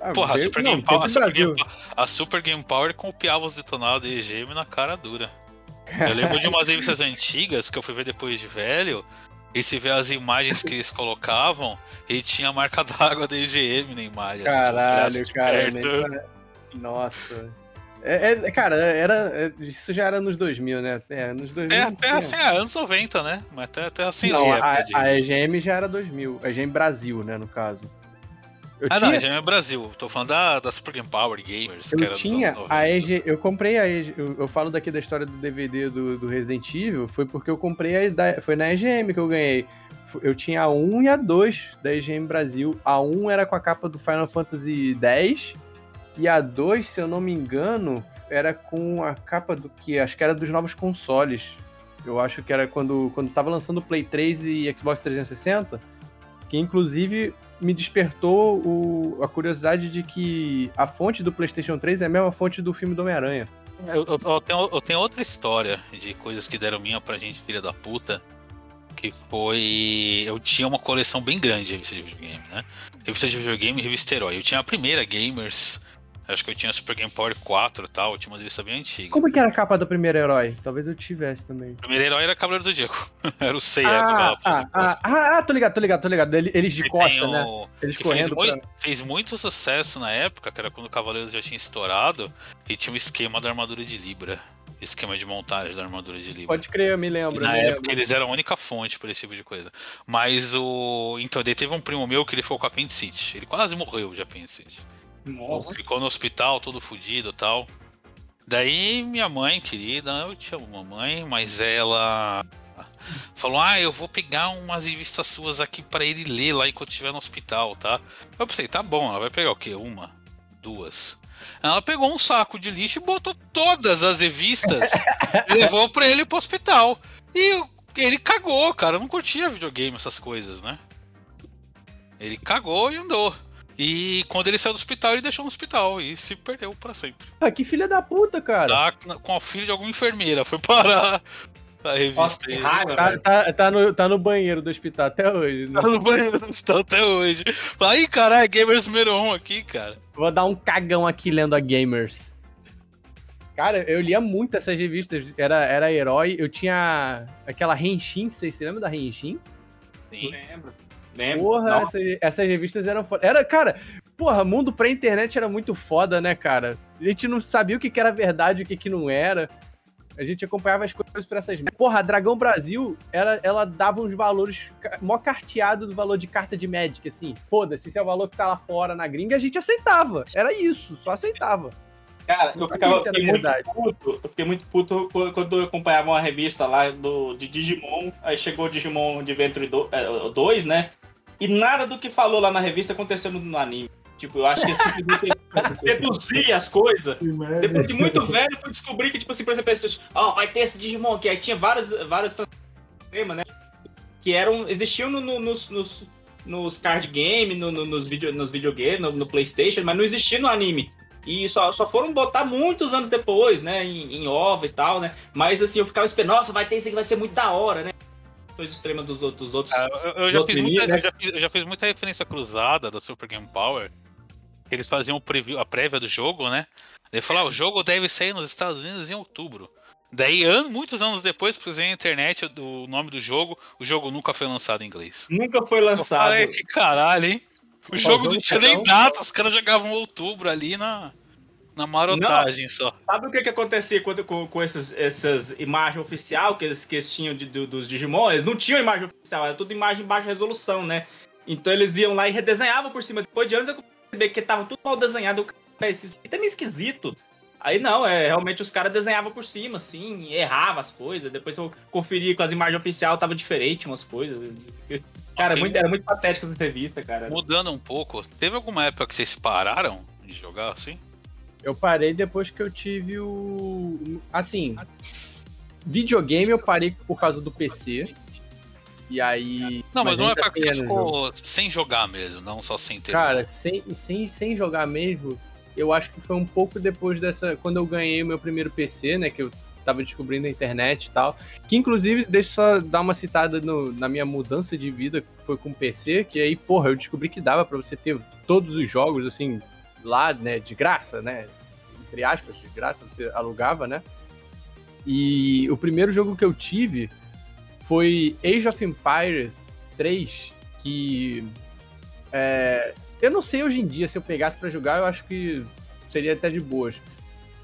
Ah, Porra, a Super, não, Game Power, a, Super. Game, a Super Game Power copiava os detonados da EGM na cara dura. Eu lembro de umas revistas antigas que eu fui ver depois de velho. E se vê as imagens que eles colocavam, e tinha a marca d'água da EGM na imagem. assim, Caralho, cara. pare- Nossa. É, é- cara, era, é- isso já era nos 2000, né? É, nos 2000. Até, não até assim, é, anos 90, né? Mas até, até assim, não, a, a EGM já era 2000. A EGM Brasil, né, no caso. Eu Ah, não, tinha, EGM é Brasil. Tô falando da, da Super Game Power Gamers, que eu era dos tinha anos 90. a EG, eu comprei a EG, eu, eu falo daqui da história do DVD do, do Resident Evil, foi porque eu comprei a da- foi na EGM que eu ganhei. Eu tinha a 1 e a 2 da EGM Brasil. A 1 era com a capa do Final Fantasy X e a 2, se eu não me engano, era com a capa do que acho que era dos novos consoles. Eu acho que era quando quando tava lançando o Play 3 e Xbox 360, que inclusive me despertou o- a curiosidade de que a fonte do PlayStation 3 é a mesma fonte do filme do Homem-Aranha. Eu, eu- eu tenho, eu tenho outra história de coisas que deram minha pra gente, filha da puta. Que foi. Eu tinha uma coleção bem grande de revista de videogame, né? Revista de videogame e revista herói. Eu tinha a primeira Gamers. Acho que eu tinha a Super Game Power 4 e tal. Eu tinha uma revista bem antiga. Como que era a capa do primeiro herói? Talvez eu tivesse também. O primeiro herói era Cavaleiro do Zodíaco. era o Seiya. Ah, ah, ah, ah, ah, tô ligado, tô ligado, tô ligado. Ele- Eles de costa, o- né? Eles que fez, correndo mui- pra... fez muito sucesso na época, que era quando o Cavaleiro já tinha estourado, e tinha o esquema da armadura de Libra. Esquema de montagem da armadura de Libra. Pode crer, eu me E lembro. na eu me época lembro. eles eram a única fonte para esse tipo de coisa. Mas o. Então, daí teve um primo meu que ele ficou com apendicite. Ele quase morreu de apendicite. Nossa. Ficou no hospital, todo fudido e tal. Daí minha mãe, querida, eu te amo, mamãe, mas ela falou: Ah, eu vou pegar umas revistas suas aqui para ele ler lá enquanto estiver no hospital, tá? Eu pensei, tá bom, ela vai pegar o quê? Uma? Duas? Ela pegou um saco de lixo e botou todas as revistas e levou pra ele pro hospital. E ele cagou, cara. Não curtia videogame, essas coisas, né? Ele cagou e andou. E quando ele saiu do hospital, ele deixou no hospital e se perdeu pra sempre. Ah, que filha da puta, cara. Tá com a filha de alguma enfermeira. Foi parar a revista. Nossa, aí. raiva, Tá, tá, tá no, tá no banheiro do hospital até hoje. né? Tá no banheiro do hospital até hoje. Aí, caralho, Gamers número 1 aqui, cara. Vou dar um cagão aqui lendo a Gamers. Cara, eu lia muito essas revistas. Era, era herói. Eu tinha aquela Henshin, vocês se lembram da Henshin? Lembro. Lembro. Porra, essas, essas revistas eram foda. Era, cara, porra, mundo pré-internet era muito foda, né, cara? A gente não sabia o que, que era verdade e o que, que não era. A gente acompanhava as coisas por essas. Porra, a Dragão Brasil, ela, ela dava uns valores mó carteado do valor de carta de Magic, assim. Foda-se, esse é o valor que tá lá fora na gringa, a gente aceitava. Era isso, só aceitava. Cara, eu ficava fiquei muito puto. Eu fiquei muito puto quando quando eu acompanhava uma revista lá do, de Digimon. Aí chegou o Digimon Adventure 2, né? E nada do que falou lá na revista aconteceu no, no anime. Tipo, eu acho que simplesmente reduzir as coisas. Que. Depois de muito velho, fui descobrir que, tipo assim, por exemplo, esses, ó, vai ter esse Digimon aqui. Aí tinha várias, várias temas, né? Que eram. existiam no- no- nos, nos, nos card game, no- no- nos, video, nos videogames, no, no Playstation, mas não existia no anime. E só, só foram botar muitos anos depois, né? Em, em OVA e tal, né? Mas assim, eu ficava esperando, nossa, vai ter isso aqui, vai ser muito da hora, né? Coisa extrema dos outros. Dos outros Ah, eu, eu já Outro fiz muita, né? eu, já fiz, eu já fiz muita referência cruzada da Super Game Power. Eles faziam o preview, a prévia do jogo, né? Ele falou: ah, o jogo deve sair nos Estados Unidos em outubro. Daí, an muitos anos depois, pesquisei na internet o nome do jogo, o jogo nunca foi lançado em inglês. Nunca foi lançado. falei, que caralho, hein? O Mas jogo não tinha nem data, os caras jogavam outubro ali na, na marotagem só. Sabe o que, que acontecia quando, com, com essas, essas imagens oficial que eles, que eles tinham de- do- dos Digimon? Eles não tinham imagem oficial, era tudo imagem em baixa resolução, né? Então eles iam lá e redesenhavam por cima. Depois de anos eu percebi que tava tudo mal desenhado. Eu, "Cara, Isso aqui tá meio esquisito. Aí não, é realmente os caras desenhavam por cima, assim, errava as coisas. Depois eu conferia com as imagens oficiais, tava diferente umas coisas. Cara, Ok. muito, era muito patético essa revista, cara. Mudando um pouco, teve alguma época que vocês pararam de jogar assim? Eu parei depois que eu tive o. Assim. Videogame eu parei por causa do PC. E aí. Não, mas, não é época que assim você jogo. ficou sem jogar mesmo, não só sem ter. Cara, sem, sem, sem jogar mesmo, eu acho que foi um pouco depois dessa. Quando eu ganhei o meu primeiro PC, né? Que eu tava descobrindo a internet e tal. Que inclusive, deixa eu só dar uma citada no- na minha mudança de vida, que foi com o PC, que aí, porra, eu descobri que dava pra você ter todos os jogos, assim, lá, né, de graça, né? Entre aspas, de graça, você alugava, né? E o primeiro jogo que eu tive foi Age of Empires 3, que é, eu não sei hoje em dia, se eu pegasse pra jogar, eu acho que seria até de boas.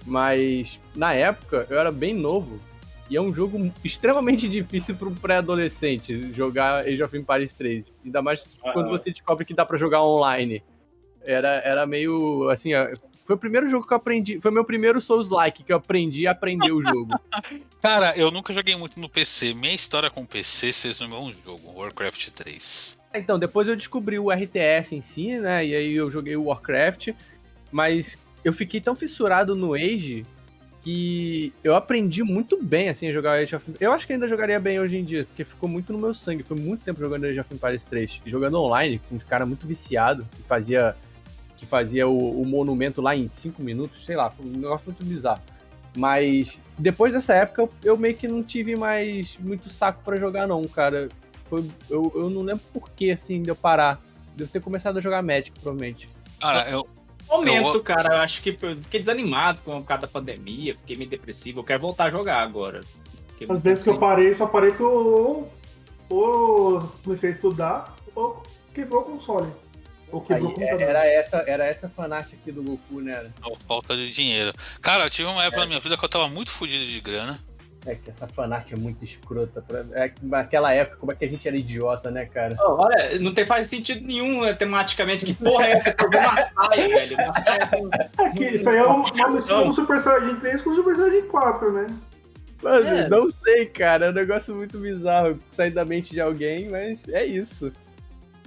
Mas na época eu era bem novo e é um jogo extremamente difícil para um pré-adolescente jogar Age of Empires 3. Ainda mais quando você descobre que dá pra jogar online. Era, era meio assim, foi o primeiro jogo que eu aprendi, foi meu primeiro Souls-like que eu aprendi a aprender o jogo. Cara, eu nunca joguei muito no PC. Minha história com o PC se resume a um jogo, Warcraft 3. Então, depois eu descobri o RTS em si, né? E aí eu joguei o Warcraft, mas eu fiquei tão fissurado no Age que eu aprendi muito bem, assim, a jogar Age of. Eu acho que ainda jogaria bem hoje em dia, porque ficou muito no meu sangue. Foi muito tempo jogando Age of Empires 3. E jogando online, com um cara muito viciado, que fazia, que fazia o, o monumento lá em 5 minutos, sei lá, foi um negócio muito bizarro. Mas depois dessa época, eu, meio que não tive mais muito saco pra jogar, não, cara. Foi, eu, eu não lembro por que, assim, de eu parar. Devo ter começado a jogar Magic, provavelmente. Cara, eu, momento, Eu- cara, eu acho que eu fiquei desanimado com por causa da pandemia, fiquei meio depressivo. Eu quero voltar a jogar agora. Fiquei Às vezes que eu parei, só parei que eu ou, ou comecei a estudar, ou quebrou o console. Aí, computador. era essa, era essa fanática aqui do Goku, né? Não, falta de dinheiro. Cara, eu tive uma É. época na minha vida que eu tava muito fudido de grana. É que essa fanart é muito escrota. Pra... É que naquela época, como é que a gente era idiota, né, cara? Ó, Olha, não tem faz sentido nenhum né, tematicamente. Que porra é essa? Você pegou uma saia, velho. Uma saia com... É que isso aí é uma mistura do Super Saiyajin 3 com o Super Saiyajin 4, né? Mano, É. não sei, cara. É um negócio muito bizarro sair da mente de alguém, mas é isso.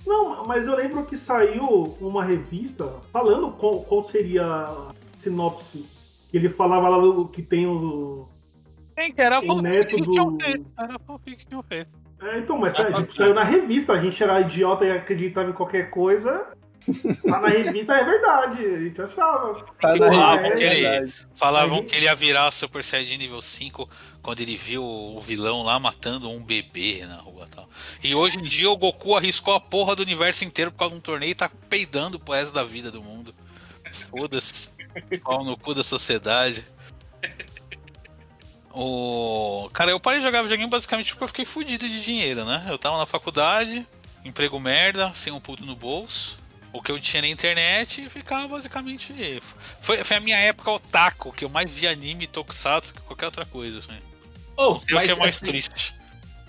Não, mas eu lembro que saiu uma revista falando qual, qual seria a sinopse. Que ele falava lá do- que tem o. Tem, que era Tem fanfic que método- tinham feito. Era fanfic que tinham feito. É, então, mas a gente saiu na revista, a gente era idiota e acreditava em qualquer coisa. Tá na revista é verdade, a gente achava. Tá falavam rede, que é ele- verdade. Falavam que ele ia virar Super Saiyajin nível 5 quando ele viu o vilão lá matando um bebê na rua e tal. E hoje em dia o Goku arriscou a porra do universo inteiro por causa de um torneio e tá peidando pro resto da vida do mundo. Foda-se. Pau no cu da sociedade. O... Cara, eu parei de jogar videogame basicamente porque eu fiquei fudido de dinheiro, né? Eu tava na faculdade, emprego merda, sem um puto no bolso. O que eu tinha na internet e ficava basicamente. Foi, foi a minha época otaku, que eu mais vi anime, tokusatsu que qualquer outra coisa. Assim. Oh, sei o que é mas mais assim, triste.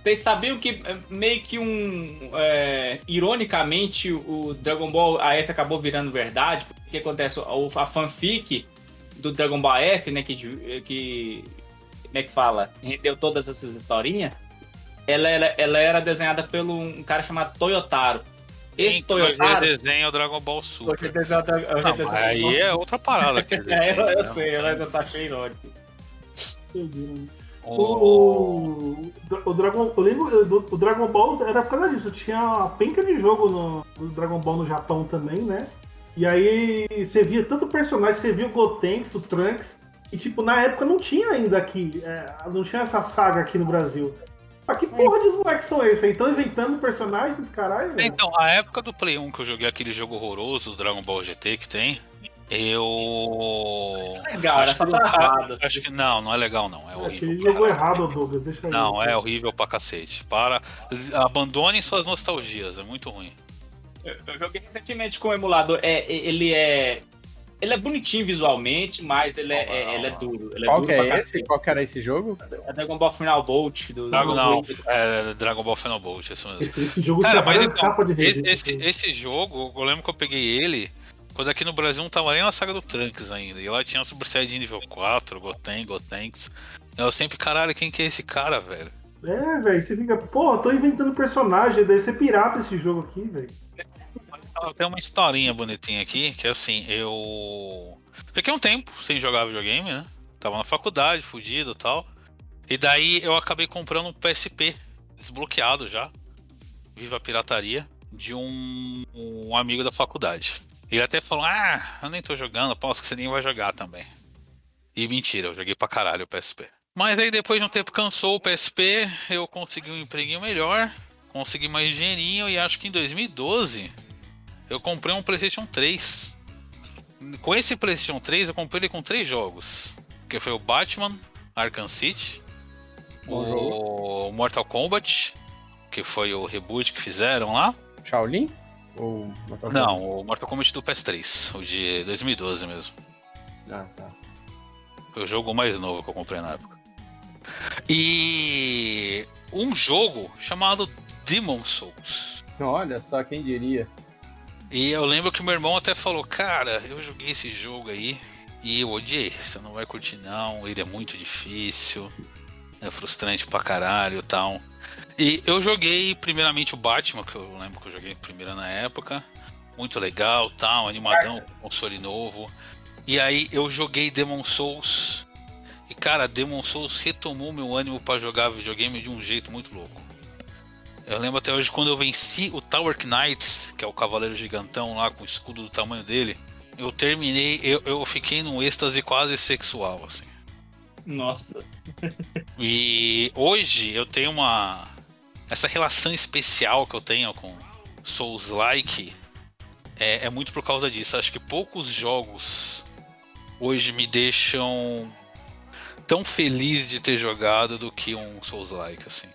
vocês sabiam que é, meio que um. é, ironicamente, o Dragon Ball AF acabou virando verdade. O que acontece? O- A fanfic do Dragon Ball AF, né? Que. que como é que fala? Rendeu todas essas historinhas. Ela, era- ela era desenhada pelo um cara chamado Toyotaro. Que Toyotaro. desenho é o Dragon Ball Super. Hoje desenho- hoje Não, mas desenho- aí é outra parada. aquele É, eu, eu né? sei, mas eu só achei irônico. O- O, o Dragon, eu lembro do o Dragon Ball era por causa disso. Tinha uma penca de jogo no, do Dragon Ball no Japão também, né? E aí você via tanto personagem, você via o Gotenks, o Trunks, e tipo, na época não tinha ainda aqui, é, não tinha essa saga aqui no Brasil. Mas que porra de moleques são esses? Então inventando personagens, caralho, velho. Então, a época do Play 1 que eu joguei aquele jogo horroroso, o Dragon Ball GT que tem, Eu. Legal, era acho, que, tá errado. acho que não, não é legal não. É É, horrível. Ele jogou errado, Douglas. Deixa aí. Não, é horrível pra cacete. Para. Abandonem suas nostalgias, é muito ruim. Eu, eu joguei recentemente com o emulador. É, é- ele é. Ele é bonitinho visualmente, mas ele é, é- ele é duro. Ele é Qual duro que é esse? cacete. Qual que era esse jogo? É Dragon Ball Final Bolt do. Dragon, do- não, é Dragon Ball Final Bolt, isso mesmo. Esse, jogo Cara, mas então, esse, esse, esse jogo, eu lembro que eu peguei ele quando aqui no Brasil não tava nem na saga do Trunks ainda. E lá tinha o Super Saiyajin nível 4, Goten, Gotenks. Eu sempre, caralho, quem que é esse cara, velho? É, velho, você fica, pô, tô inventando personagem, deve ser pirata esse jogo aqui, velho. Tava- Tem uma historinha bonitinha aqui, que é assim, eu fiquei um tempo sem jogar videogame, né? Tava na faculdade, fudido e tal. E daí eu acabei comprando um PSP desbloqueado já. Viva a pirataria. De um, um amigo da faculdade. Ele até falou: Ah, eu nem tô jogando, aposto que você nem vai jogar também. E mentira, eu joguei pra caralho o PSP. Mas aí depois de um tempo cansou o PSP, eu consegui um empreguinho melhor, consegui mais dinheirinho e acho que em 2012 eu comprei um PlayStation 3. Com esse PlayStation 3 eu comprei ele com três jogos, que foi o Batman, Arkham City, o Mortal Kombat, que foi o reboot que fizeram lá. Shaolin? Ou Mortal Kombat? Não, o Mortal Kombat do PS3, o de 2012 mesmo. Ah, tá. Foi o jogo mais novo que eu comprei na época. E um jogo chamado Demon Souls. Olha só, quem diria. E eu lembro que meu irmão até falou, cara, eu joguei esse jogo aí e eu odiei. Você não vai curtir não, ele é muito difícil, é frustrante pra caralho e tal. E eu joguei primeiramente o Batman, que eu lembro que eu joguei primeiro na época. Muito legal, tal, animadão, console novo. E aí eu joguei Demon Souls. E cara, Demon Souls retomou meu ânimo pra jogar videogame de um jeito muito louco. Eu lembro até hoje quando eu venci o Tower Knight, que é o cavaleiro gigantão lá com o escudo do tamanho dele. Eu terminei, eu, eu fiquei num êxtase quase sexual, assim. Nossa. E hoje eu tenho uma. Essa relação especial que eu tenho com Souls-like é, é muito por causa disso. Acho que poucos jogos hoje me deixam tão feliz de ter jogado do que um Souls-like, assim.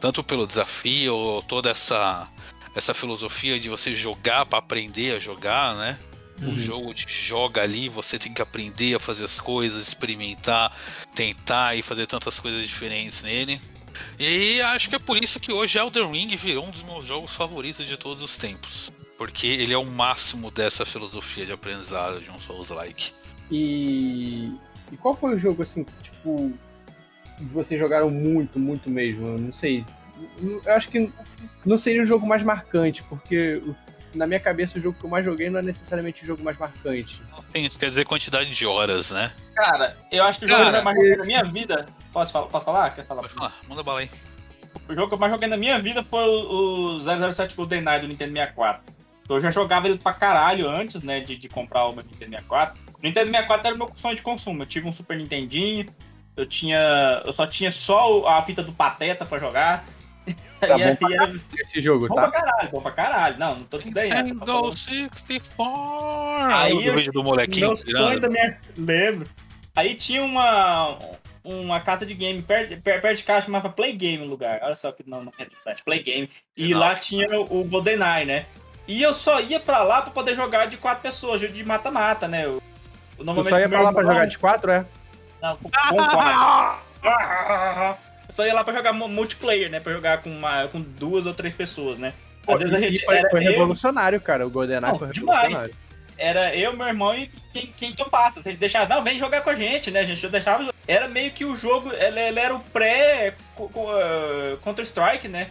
Tanto pelo desafio, toda essa, essa filosofia de você jogar para aprender a jogar, né? O jogo te joga ali, você tem que aprender a fazer as coisas, experimentar, tentar e fazer tantas coisas diferentes nele. E acho que é por isso que hoje Elden Ring virou um dos meus jogos favoritos de todos os tempos. Porque ele é o máximo dessa filosofia de aprendizado de um Souls-like. E, e qual foi o jogo, assim, tipo, vocês jogaram muito, muito mesmo? Eu não sei. Eu acho que não seria o jogo mais marcante, porque na minha cabeça o jogo que eu mais joguei não é necessariamente o jogo mais marcante. Tem, isso quer dizer quantidade de horas, né? Cara, eu acho que o jogo Cara, que eu mais joguei na minha vida. Posso falar? Posso falar? Quer falar? Pode falar, manda bala aí. O jogo que eu mais joguei na minha vida foi o, o 007 GoldenEye do Nintendo 64. Eu já jogava ele pra caralho antes, né, de, de comprar o meu Nintendo 64. O Nintendo 64 era o meu sonho de consumo. Eu tive um Super Nintendinho, eu tinha. Eu só tinha só o- a fita do Pateta pra jogar. Tá e, bom e era Esse jogo, bom pra tá? caralho, bom pra caralho. Não, não tô desdenhando. tô Nintendo falando. 64! Aí eu- vídeo do molequinho tirando? minha. Lembro. Aí tinha uma. Uma casa de game perto, per- perto de casa chamava Play Game o lugar. Olha só que não, não é verdade, Play Game. E Legal. lá tinha o, o GoldenEye, né? E eu só ia pra lá pra poder jogar de quatro pessoas, de mata-mata, né? Eu, eu normalmente só ia pra lá pra irmão- jogar de quatro, é? Não, com, com quatro. Eu só ia lá pra jogar mu- multiplayer, né? Pra jogar com, uma, com duas ou três pessoas, né? Às vezes a gente. foi, foi eu- revolucionário, cara. O GoldenEye Não, foi demais. revolucionário. era eu, meu irmão e quem, quem topasse. Se a gente deixava, não, vem jogar com a gente, né? A gente deixava. Era meio que o jogo, ele, ele era o pré co- co- eh, Counter-Strike, né?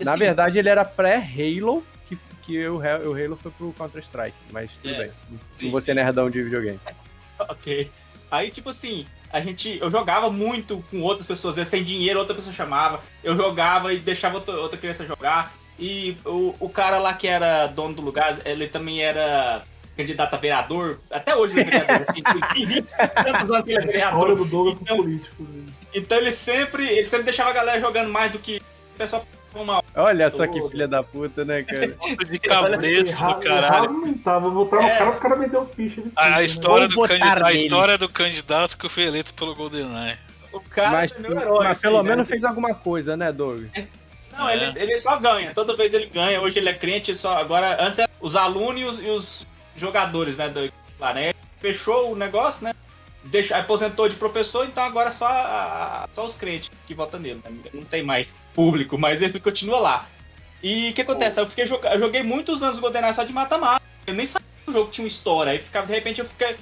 Na Assim, verdade, ele era pré-Halo, que, que o, Ha- o Halo foi pro Counter-Strike. Mas tudo É. bem. Sim, Não vou ser nerdão de videogame. Ok. Aí, tipo assim, a gente. Eu jogava muito com outras pessoas, às vezes sem dinheiro, outra pessoa chamava. Eu jogava e deixava outra, outra criança jogar. E o, o cara lá que era dono do lugar, ele também era candidato a vereador. Até hoje ele é vereador. Tem- tem 20 tantos anos que ele é vereador. Então- né? Então ele sempre, ele sempre deixava a galera jogando mais do que o pessoal uma Olha só que filha da puta, né, cara? De cabresto do caralho. não tá, vou botar no É. cara, o cara me deu ficha. de A, a ficha, história do candidato, a história do candidato que foi eleito pelo GoldenEye. O cara mas é meu herói. mas assim, pelo né? menos fez alguma coisa, né, Doug? Não, É. ele, ele só ganha. Toda vez ele ganha. Hoje ele é crente. Só agora antes era os alunos e os, e os jogadores, né? Do, lá, né? Fechou o negócio, né? Deixa, aposentou de professor, então agora só, a- só os crentes que votam nele. né? Não tem mais público, mas ele continua lá. E o que acontece? Eu, fiquei, eu joguei muitos anos o GoldenEye só de mata-mata. Eu nem sabia que o jogo tinha uma história. Aí ficava, de repente eu fiquei,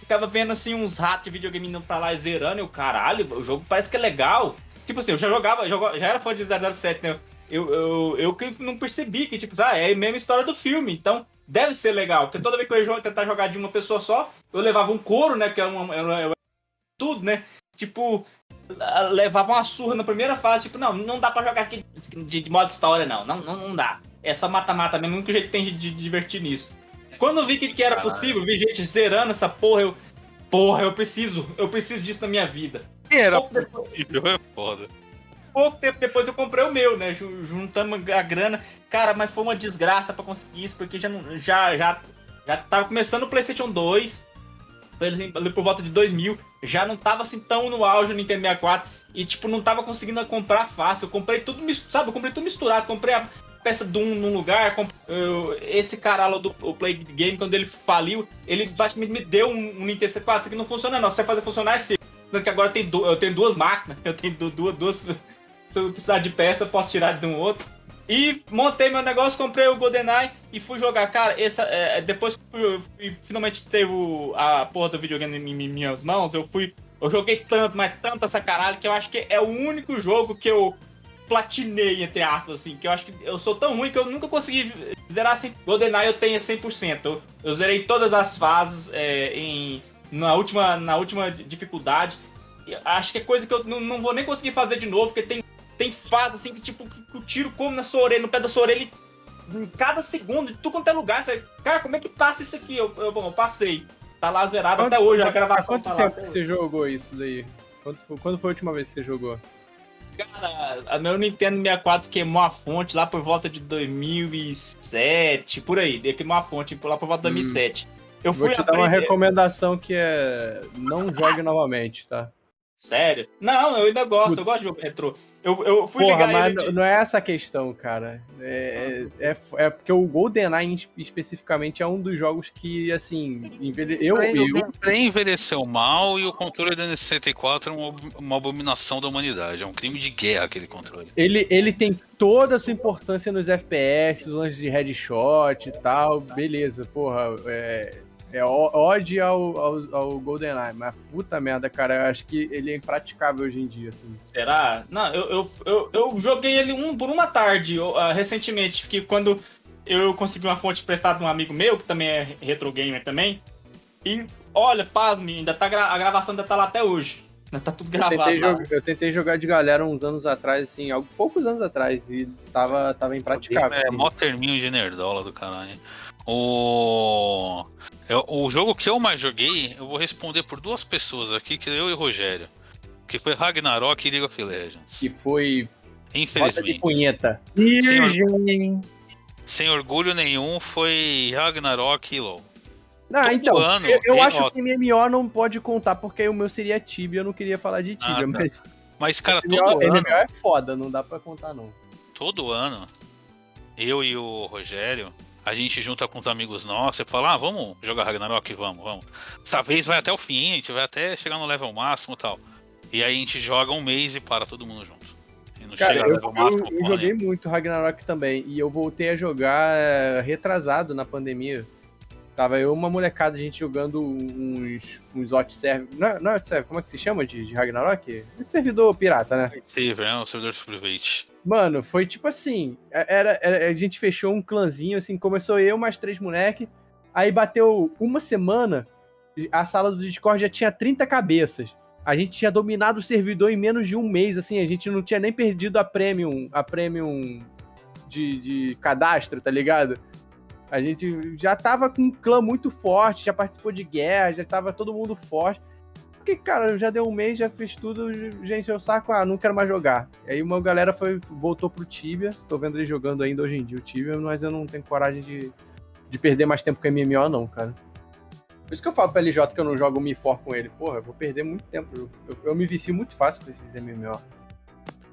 ficava vendo assim uns ratos de videogame indo pra lá zerando. E o caralho, o jogo parece que é legal. Tipo assim, eu já jogava, joga- já era fã de 007, né? Eu, eu, eu que não percebi que, tipo, ah, é a mesma história do filme, então deve ser legal. Porque toda vez que eu ia tentar jogar de uma pessoa só, eu levava um couro, né? Que é uma. era- era tudo, né? Tipo, levava uma surra na primeira fase, tipo, não, não dá pra jogar aqui de, de modo história, não. Não, não, não dá. É só mata-mata mesmo, o único jeito que tem de, de divertir nisso. Quando eu vi que, que era possível, vi gente zerando essa porra, eu. Porra, eu preciso, eu preciso disso na minha vida. Era possível, é foda. Pouco tempo depois eu comprei o meu, né? Ju- Juntamos a grana. Cara, mas foi uma desgraça pra conseguir isso, porque já já, já, já tava começando o PlayStation 2. Foi ali, por volta de 2000. Já não tava assim tão no auge o Nintendo 64. E, tipo, não tava conseguindo comprar fácil. Eu comprei tudo, sabe? Eu comprei tudo misturado. Comprei a peça de um num lugar. comp- eu- esse cara lá do o Play Game, quando ele faliu, ele basicamente me deu um, um Nintendo 64. Isso aqui não funciona, não. Se você fazer funcionar, é seu. Que agora tem du- eu tenho duas máquinas. Eu tenho du- duas, duas se eu precisar de peça, posso tirar de um outro. E montei meu negócio, comprei o GoldenEye e fui jogar. Cara, essa, é, depois que finalmente teve a porra do videogame em, em minhas mãos, eu fui. Eu joguei tanto, mas tanto essa caralho, que eu acho que é o único jogo que eu platinei, entre aspas, assim. Que eu acho que eu sou tão ruim que eu nunca consegui zerar 100%. GoldenEye eu tenho 100%. Eu, eu zerei todas as fases é, em, na, última, na última dificuldade. Acho que é coisa que eu não, não vou nem conseguir fazer de novo, porque tem tem fase assim que tipo que o tiro come na sua orelha, no pé da sua orelha, em cada segundo, de tudo quanto é lugar. Você, cara, como é que passa isso aqui? Eu, eu, bom, eu passei. Tá lá zerado até hoje, a gravação quanto tá lá. tempo até que você jogou isso daí? Quando foi, quando foi a última vez que você jogou? Cara, a meu Nintendo 64 queimou a fonte lá por volta de 2007, por aí. Queimou a fonte lá por volta de 2007. Eu Hum. Vou fui te dar uma aprender- recomendação que é não jogue novamente, tá? Sério? Não, eu ainda gosto, eu gosto de jogo retrô. Eu, eu fui Porra, ligar mas ele. não é essa a questão, cara. É, é, é- é porque o GoldenEye especificamente é um dos jogos que, assim, envelhe... eu, eu, envelheceu mal e o controle do N64 é uma, uma abominação da humanidade. É um crime de guerra aquele controle. ele, ele tem toda a sua importância nos FPS, os lances de headshot e tal, beleza, porra, é, é ó- ode ao, ao, ao GoldenEye, mas puta merda, cara, eu acho que ele é impraticável hoje em dia, assim. Será? Não, eu, eu, eu, eu joguei ele um, por uma tarde eu, ah, recentemente, que quando eu consegui uma fonte emprestada de um amigo meu, que também é retro gamer também. E olha, pasme, ainda tá gra- a gravação ainda tá lá até hoje. Ainda tá tudo Eu gravado tentei, lá. jogar, eu tentei jogar de galera uns anos atrás, assim, algo, poucos anos atrás, e tava, tava impraticável. É assim. mó terminho de nerdola do caralho. O... eu- o jogo que eu mais joguei, eu vou responder por duas pessoas aqui, que é eu e o Rogério. Que foi Ragnarok e League of Legends. Que foi Infelizmente. punheta. Sem, sem orgulho nenhum, foi Ragnarok e LoL. Ah, Todo então, ano, eu, eu acho ó- que MMO não pode contar, porque aí o meu seria Tibia, eu não queria falar de Tibia, Ah, tá. mas Mas, cara, MMO, todo ano, MMO é foda, não dá pra contar, não. todo ano, eu e o Rogério, a gente junta com os amigos nossos e fala, ah, vamos jogar Ragnarok? Vamos, vamos. Dessa vez vai até o fim, a gente vai até chegar no level máximo e tal. E aí a gente joga um mês e para todo mundo junto. E não Cara, chega eu, no level máximo, eu- eu joguei nenhuma. muito Ragnarok também, e eu voltei a jogar é, retrasado na pandemia. Tava eu e uma molecada, a gente jogando uns, uns hot server. Não, é- não é hot server, como é que se chama de, de Ragnarok? Esse servidor pirata, né? Server, é um servidor de private. Mano, foi tipo assim, era, era- a gente fechou um clãzinho, assim, começou eu mais três moleque, aí bateu uma semana, a sala do Discord já tinha 30 cabeças. A gente tinha dominado o servidor em menos de um mês, assim, a gente não tinha nem perdido a premium, a premium de, de cadastro, tá ligado? A gente já tava com um clã muito forte, já participou de guerra, já tava todo mundo forte. Porque, cara, já deu um mês, já fiz tudo, já encheu o saco, ah, não quero mais jogar. Aí uma galera foi, voltou pro Tibia, tô vendo ele jogando ainda hoje em dia o Tibia, mas eu não tenho coragem de, de perder mais tempo com MMO, não, cara. Por isso que eu falo pro LJ que eu não jogo Mi 4 com ele. Porra, eu vou perder muito tempo. Eu, eu, eu me vicio muito fácil com esses MMO.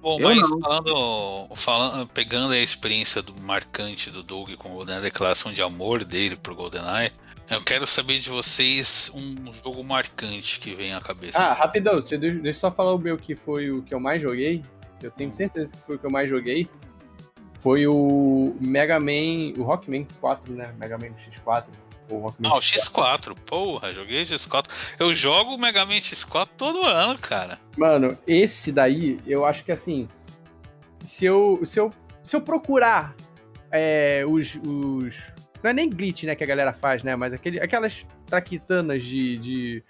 Bom, Eu mas falando, falando, pegando a experiência do marcante do Doug com né, a declaração de amor dele pro GoldenEye, eu quero saber de vocês um jogo marcante que vem à cabeça. Ah, rapidão, você deixa, eu só falar o meu que foi o que eu mais joguei. Eu tenho certeza que foi o que eu mais joguei. Foi o Mega Man, o Rockman 4, né? Mega Man X4. Ou Rockman Ah, o X4, porra, joguei X4. Eu jogo o Mega Man X4 todo ano, cara. Mano, esse daí, eu acho que assim, se eu, se eu, se eu procurar é, os, os. Não é nem glitch, né, que a galera faz, né? Mas aquele, aquelas traquitanas de, de,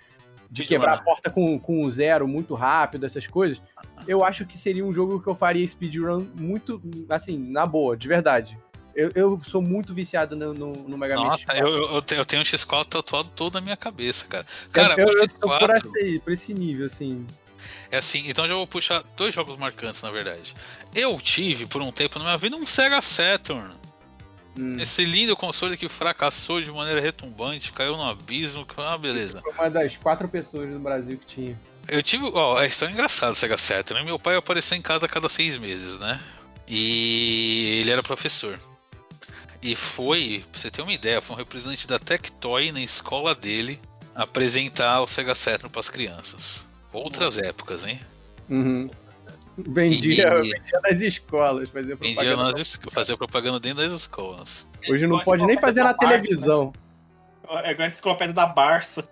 de quebrar a porta com, com o zero muito rápido, essas coisas. Eu acho que seria um jogo que eu faria speedrun muito, assim, na boa, de verdade. Eu, eu sou muito viciado no, no, no Mega Man Nossa, X4. eu, eu, eu tenho- um X4 tatuado todo na minha cabeça, cara. Cara, eu, o eu tô por, X4 esse, por esse nível, assim. é assim, então já vou puxar dois jogos marcantes, na verdade. Eu tive, por um tempo na minha vida, um Sega Saturn. Hum. Esse lindo console que fracassou de maneira retumbante, caiu no abismo, que foi uma beleza. Foi uma das quatro pessoas no Brasil que tinha. Eu tive. Ó, a história é engraçada Sega Saturn. né? Meu pai apareceu em casa a cada seis meses, né? E ele era professor. E foi, pra você ter uma ideia, foi um representante da Tectoy na escola dele apresentar o Sega Saturn pras crianças. Outras épocas, hein? Uhum. Vendia, vendia nas escolas, fazia Vendia propaganda. nas, es- fazia propaganda dentro das escolas. Hoje não a pode nem fazer na enciclopédia da televisão. É igual a enciclopédia da Barça.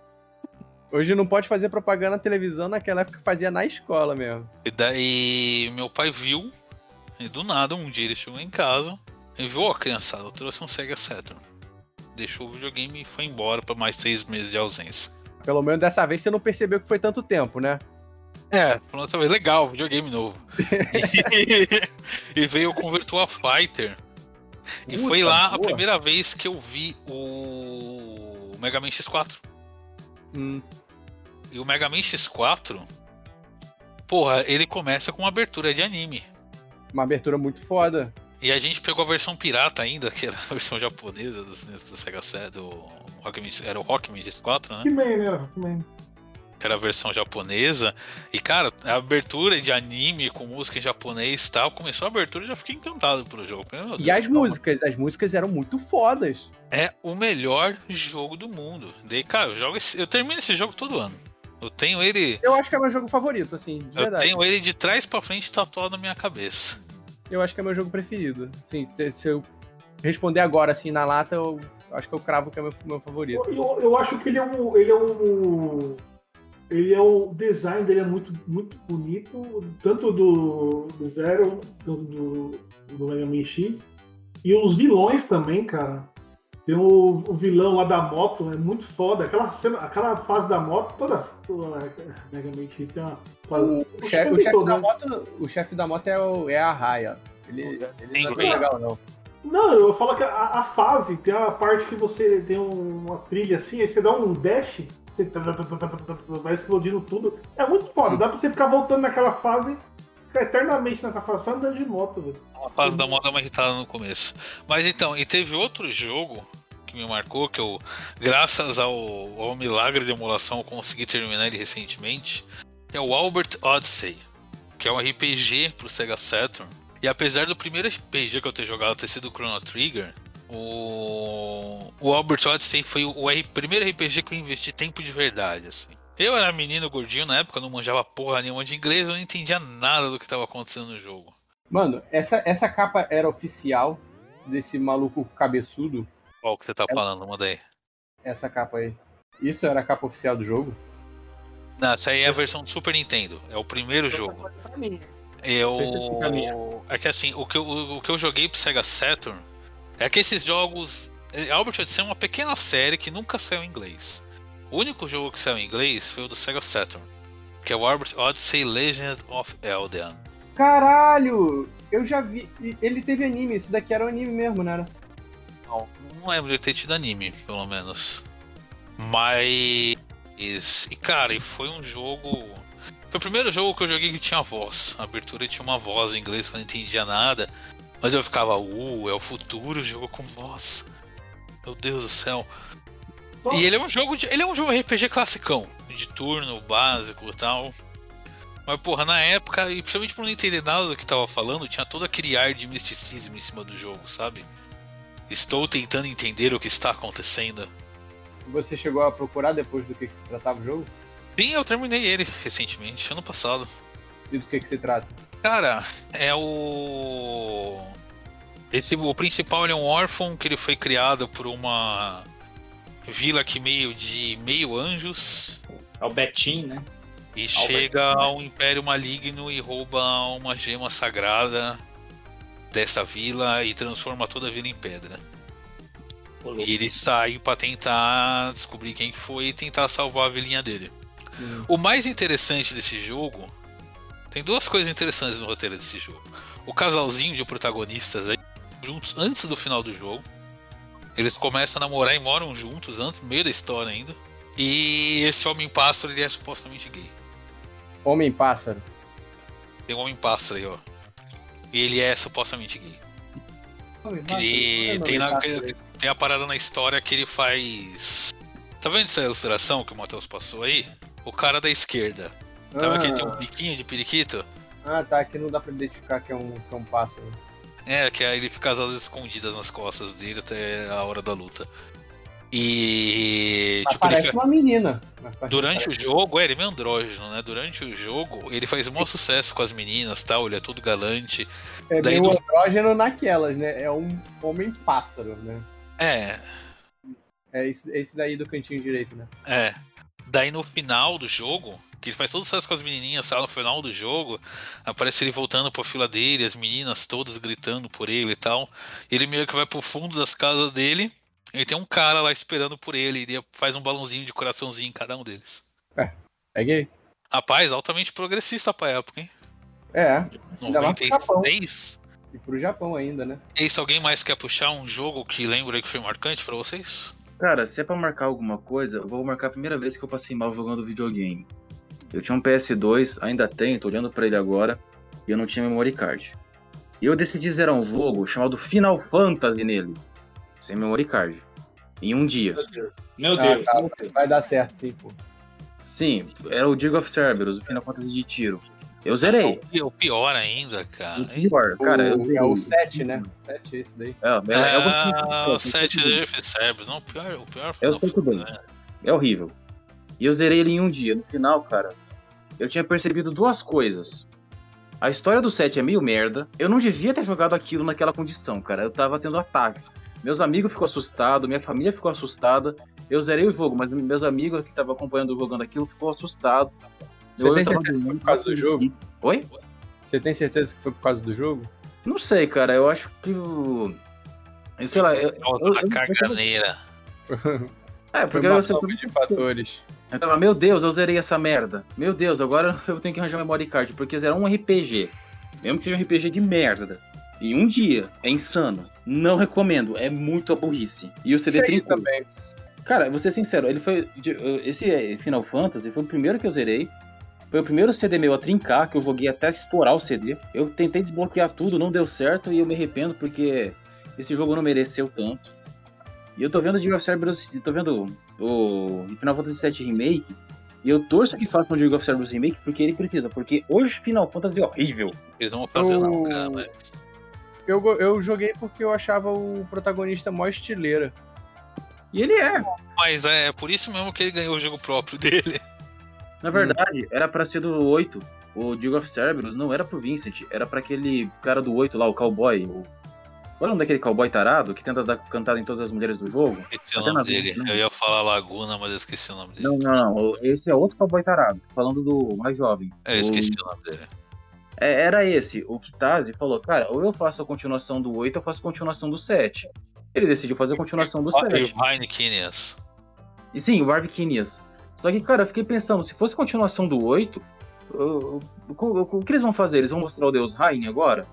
Hoje não pode fazer propaganda na televisão, naquela época fazia na escola mesmo. E daí meu pai viu, e do nada, um dia ele chegou em casa e viu, ó, criançada, eu trouxe um Sega Saturn. Deixou o videogame e foi embora pra mais seis meses de ausência. Pelo menos dessa vez você não percebeu que foi tanto tempo, né? É, falando dessa vez, legal, videogame novo. e, e veio com o Virtua Fighter. E Puta, foi lá a boa. primeira vez que eu vi o Mega Man X4. Hum. E o Mega Man X4, porra, ele começa com uma abertura de anime. Uma abertura muito foda. E a gente pegou a versão pirata ainda, que era a versão japonesa do, do Sega Saturn, do Rockman, era o Rockman X4, né? Rockman, né? Rockman. Que era a versão japonesa. E, cara, a abertura de anime com música em japonês e tal, começou a abertura e já fiquei encantado pelo jogo. Meu E Deus, as músicas, as músicas eram muito fodas. É o melhor jogo do mundo. Daí, cara, eu, jogo esse- eu termino esse jogo todo ano. Eu tenho ele. Eu acho que é meu jogo favorito, assim, de Eu verdade. tenho ele de trás pra frente tatuado na minha cabeça. Eu acho que é meu jogo preferido. Assim, te- se eu responder agora, assim, na lata, eu acho que eu cravo que é meu, meu favorito. Eu, eu, eu acho que ele é um. Ele é um. Ele é o design dele é muito, muito bonito, tanto do, do Zero, do, do, do Mega Man X. E os vilões também, cara. Tem o, o vilão lá da moto, é muito foda. Aquela, cena, aquela fase da moto, toda. toda Mega Man X tem uma. O o chefe, o chefe todo, da né? moto, o chefe da moto é, o- é a Raia. Ele, ele não é legal, não. Não, eu falo que a, a fase tem a parte que você tem um- uma trilha assim, aí você dá um dash, vai explodindo tudo. É muito foda, dá pra você ficar voltando naquela fase, ficar eternamente nessa fase, só andando de moto, velho. A fase da moda uma irritada no começo. Mas então, e teve outro jogo que me marcou, que eu, graças ao, ao milagre de emulação, consegui terminar ele recentemente, que é o Albert Odyssey, que é um RPG pro Sega Saturn. E apesar do primeiro RPG que eu ter jogado ter sido o Chrono Trigger, o, o Albert Odyssey foi o, primeiro RPG que eu investi tempo de verdade, assim. Eu era menino gordinho na época, não manjava porra nenhuma de inglês, eu não entendia nada do que estava acontecendo no jogo. Mano, essa, essa capa era oficial desse maluco cabeçudo. Qual que você tá É- falando? Manda aí. Essa capa aí. Isso era a capa oficial do jogo? Não, essa aí é a versão do Super Nintendo. É o primeiro jogo. Eu... A minha. É que assim, o que, eu, o que eu joguei pro Sega Saturn é que esses jogos. é, Albert Odyssey é uma pequena série que nunca saiu em inglês. O único jogo que saiu em inglês foi o do Sega Saturn, que é o Albert Odyssey Legend of Elden. Caralho! Eu já vi. Ele teve anime, isso daqui era um anime mesmo, né? Não, não lembro de ter tido anime, pelo menos. Mas E, cara, e foi um jogo. Foi o primeiro jogo que eu joguei que tinha voz. A abertura tinha uma voz em inglês que eu não entendia nada. Mas eu ficava, uh, é o futuro, jogo com voz. Meu Deus do céu. E ele é um jogo de. Ele é um jogo RPG classicão. De turno, básico e tal. Mas, porra, na época, e principalmente por não entender nada do que tava falando, tinha todo aquele ar de misticismo em cima do jogo, sabe? Estou tentando entender o que está acontecendo. Você chegou a procurar depois do que, que se tratava o jogo? Sim, eu terminei ele recentemente, ano passado. E do que, que se trata? Cara, é o. Esse, o principal ele é um órfão que ele foi criado por uma vila que meio de meio anjos. É o Betim, né? E chega ao Império Maligno e rouba uma gema sagrada dessa vila e transforma toda a vila em pedra. E ele sai para tentar descobrir quem foi e tentar salvar a vilinha dele. Hum. O mais interessante desse jogo. Tem duas coisas interessantes no roteiro desse jogo. O casalzinho de protagonistas aí, juntos antes do final do jogo. Eles começam a namorar e moram juntos antes, no meio da história ainda. E esse homem pássaro ele é supostamente gay. Homem pássaro. Tem um homem pássaro aí, ó. E ele é supostamente gay. Ele tem, na- tem a parada na história que ele faz. Tá vendo essa ilustração que o Matheus passou aí? O cara da esquerda. Tá vendo que ele tem um biquinho de periquito? Ah, tá. Aqui não dá pra identificar que é um, que é um pássaro. É, que aí ele fica às vezes escondidas nas costas dele até a hora da luta. E. Mas Tipo, ele parece fa- uma menina. Mas parece- Durante o jogo, é, ele é meio andrógeno, né? Durante o jogo, ele faz o maior sucesso com as meninas tal, ele é todo galante. É daí meio no- andrógeno naquelas, né? É um homem pássaro, né? É, É esse, esse daí do cantinho direito, né? é. Daí no final do jogo, que ele faz todo sucesso com as menininhas, tal, no final do jogo, aparece ele voltando pra fila dele, as meninas todas gritando por ele e tal. Ele meio que vai pro fundo das casas dele, ele tem um cara lá esperando por ele, e ele faz um balãozinho de coraçãozinho em cada um deles. É gay? Rapaz, altamente progressista pra época, hein? É. Ainda mais pro Japão. 96? E pro Japão ainda, né? E se alguém mais quer puxar um jogo que lembra que foi marcante pra vocês? Cara, se é pra marcar alguma coisa, eu vou marcar a primeira vez que eu passei mal jogando videogame. Eu tinha um PS2, ainda tenho, tô olhando pra ele agora, e eu não tinha memory card. E eu decidi zerar um jogo chamado Final Fantasy nele, sem memory card, em um dia. Meu Ah, Deus. tá, vai dar certo, sim, pô. Sim, era o Dig of Cerberus, o Final Fantasy de tiro. Eu zerei. E o pior ainda, cara. O pior, cara, eu O- zerei. é o 7, né? 7 esse daí. É, é, é, Ah, o o 7 de Earth Cerberus. Não, o pior, o pior foi É o não, 7 foi, bem. né? É horrível. E eu zerei ele em um dia. No final, cara, eu tinha percebido duas coisas. A história do 7 é meio merda. Eu não devia ter jogado aquilo naquela condição, cara. Eu tava tendo ataques. Meus amigos ficou assustados, minha família ficou assustada. Eu zerei o jogo, mas meus amigos que estavam acompanhando jogando aquilo ficou assustado. Você Eu tem certeza que foi por causa do jogo? Oi? Você tem certeza que foi por causa do jogo? Não sei, cara. Eu acho que o. Eu sei lá. Eu, Por causa eu- da eu-. É, Foi porque uma você. de fatores. Eu tava, meu Deus, eu zerei essa merda. Meu Deus, agora eu tenho que arranjar memory card, porque zerar um RPG, mesmo que seja um RPG de merda, em um dia, é insano. Não recomendo, é muito a burrice. E o CD Esse aí trincou. também. Cara, vou ser sincero, ele foi. Esse é, Final Fantasy foi o primeiro que eu zerei. Foi o primeiro CD meu a trincar, que eu joguei até estourar o CD. Eu tentei desbloquear tudo, não deu certo e eu me arrependo porque esse jogo não mereceu tanto. E eu tô vendo Dig of Cerberus, tô vendo o Final Fantasy VII Remake, e eu torço que façam o Dig of Cerberus Remake porque ele precisa, porque hoje Final Fantasy é horrível. Eles vão fazer, Eu- não, cara. Mas... Eu, eu joguei porque eu achava o protagonista mó estileira. E ele é. mas é por isso mesmo que ele ganhou o jogo próprio dele. Na verdade, era pra ser do 8. O Dig of Cerberus não era pro Vincent, era pra aquele cara do 8 lá, o cowboy. O... Qual é o nome daquele cowboy tarado que tenta dar cantada em todas as mulheres do jogo? Esqueci o Até nome na dele. vida, né? Eu ia falar Laguna, mas eu esqueci o nome dele. Não, não, não. Esse é outro cowboy tarado. Falando do mais jovem. É, eu O- esqueci o nome dele. É, era esse. O Kitase falou, cara, ou eu faço a continuação do 8 ou eu faço a continuação do 7. Ele decidiu fazer a continuação do 7. Irvine Kinias. E sim, o Barbiquinias. Só que, cara, eu fiquei pensando, se fosse continuação do 8, o, o- o que eles vão fazer? Eles vão mostrar o Deus Rain agora?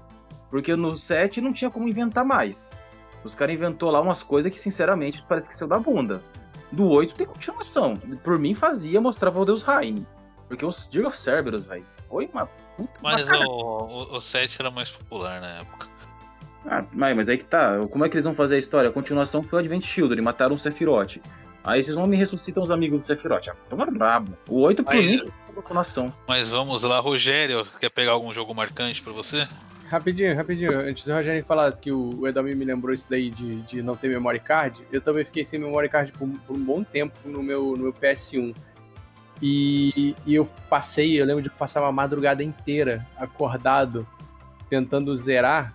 Porque no 7 não tinha como inventar mais. Os caras inventou lá umas coisas que, sinceramente, parece que saiu da bunda. Do 8 tem continuação. Por mim fazia, mostrava o Deus Rain. Porque o Dirk of Cerberus, velho, foi uma puta Mas bacana. o, o, o 7 era mais popular na época. Ah, mas, aí que tá. Como é que eles vão fazer a história? A continuação foi o Advent Children, mataram o Sephiroth. Aí vocês vão me ressuscitam os amigos do Sephiroth. Ah, toma brabo. O 8 por Mas- mim é continuação. Mas vamos lá, Rogério, quer pegar algum jogo marcante pra você? Rapidinho, rapidinho. Antes do Rogério falar que o Edomir me lembrou isso daí de, de não ter memory card, eu também fiquei sem memory card por, por um bom tempo no meu, no meu PS1. E, e eu passei, eu lembro de passar uma madrugada inteira acordado tentando zerar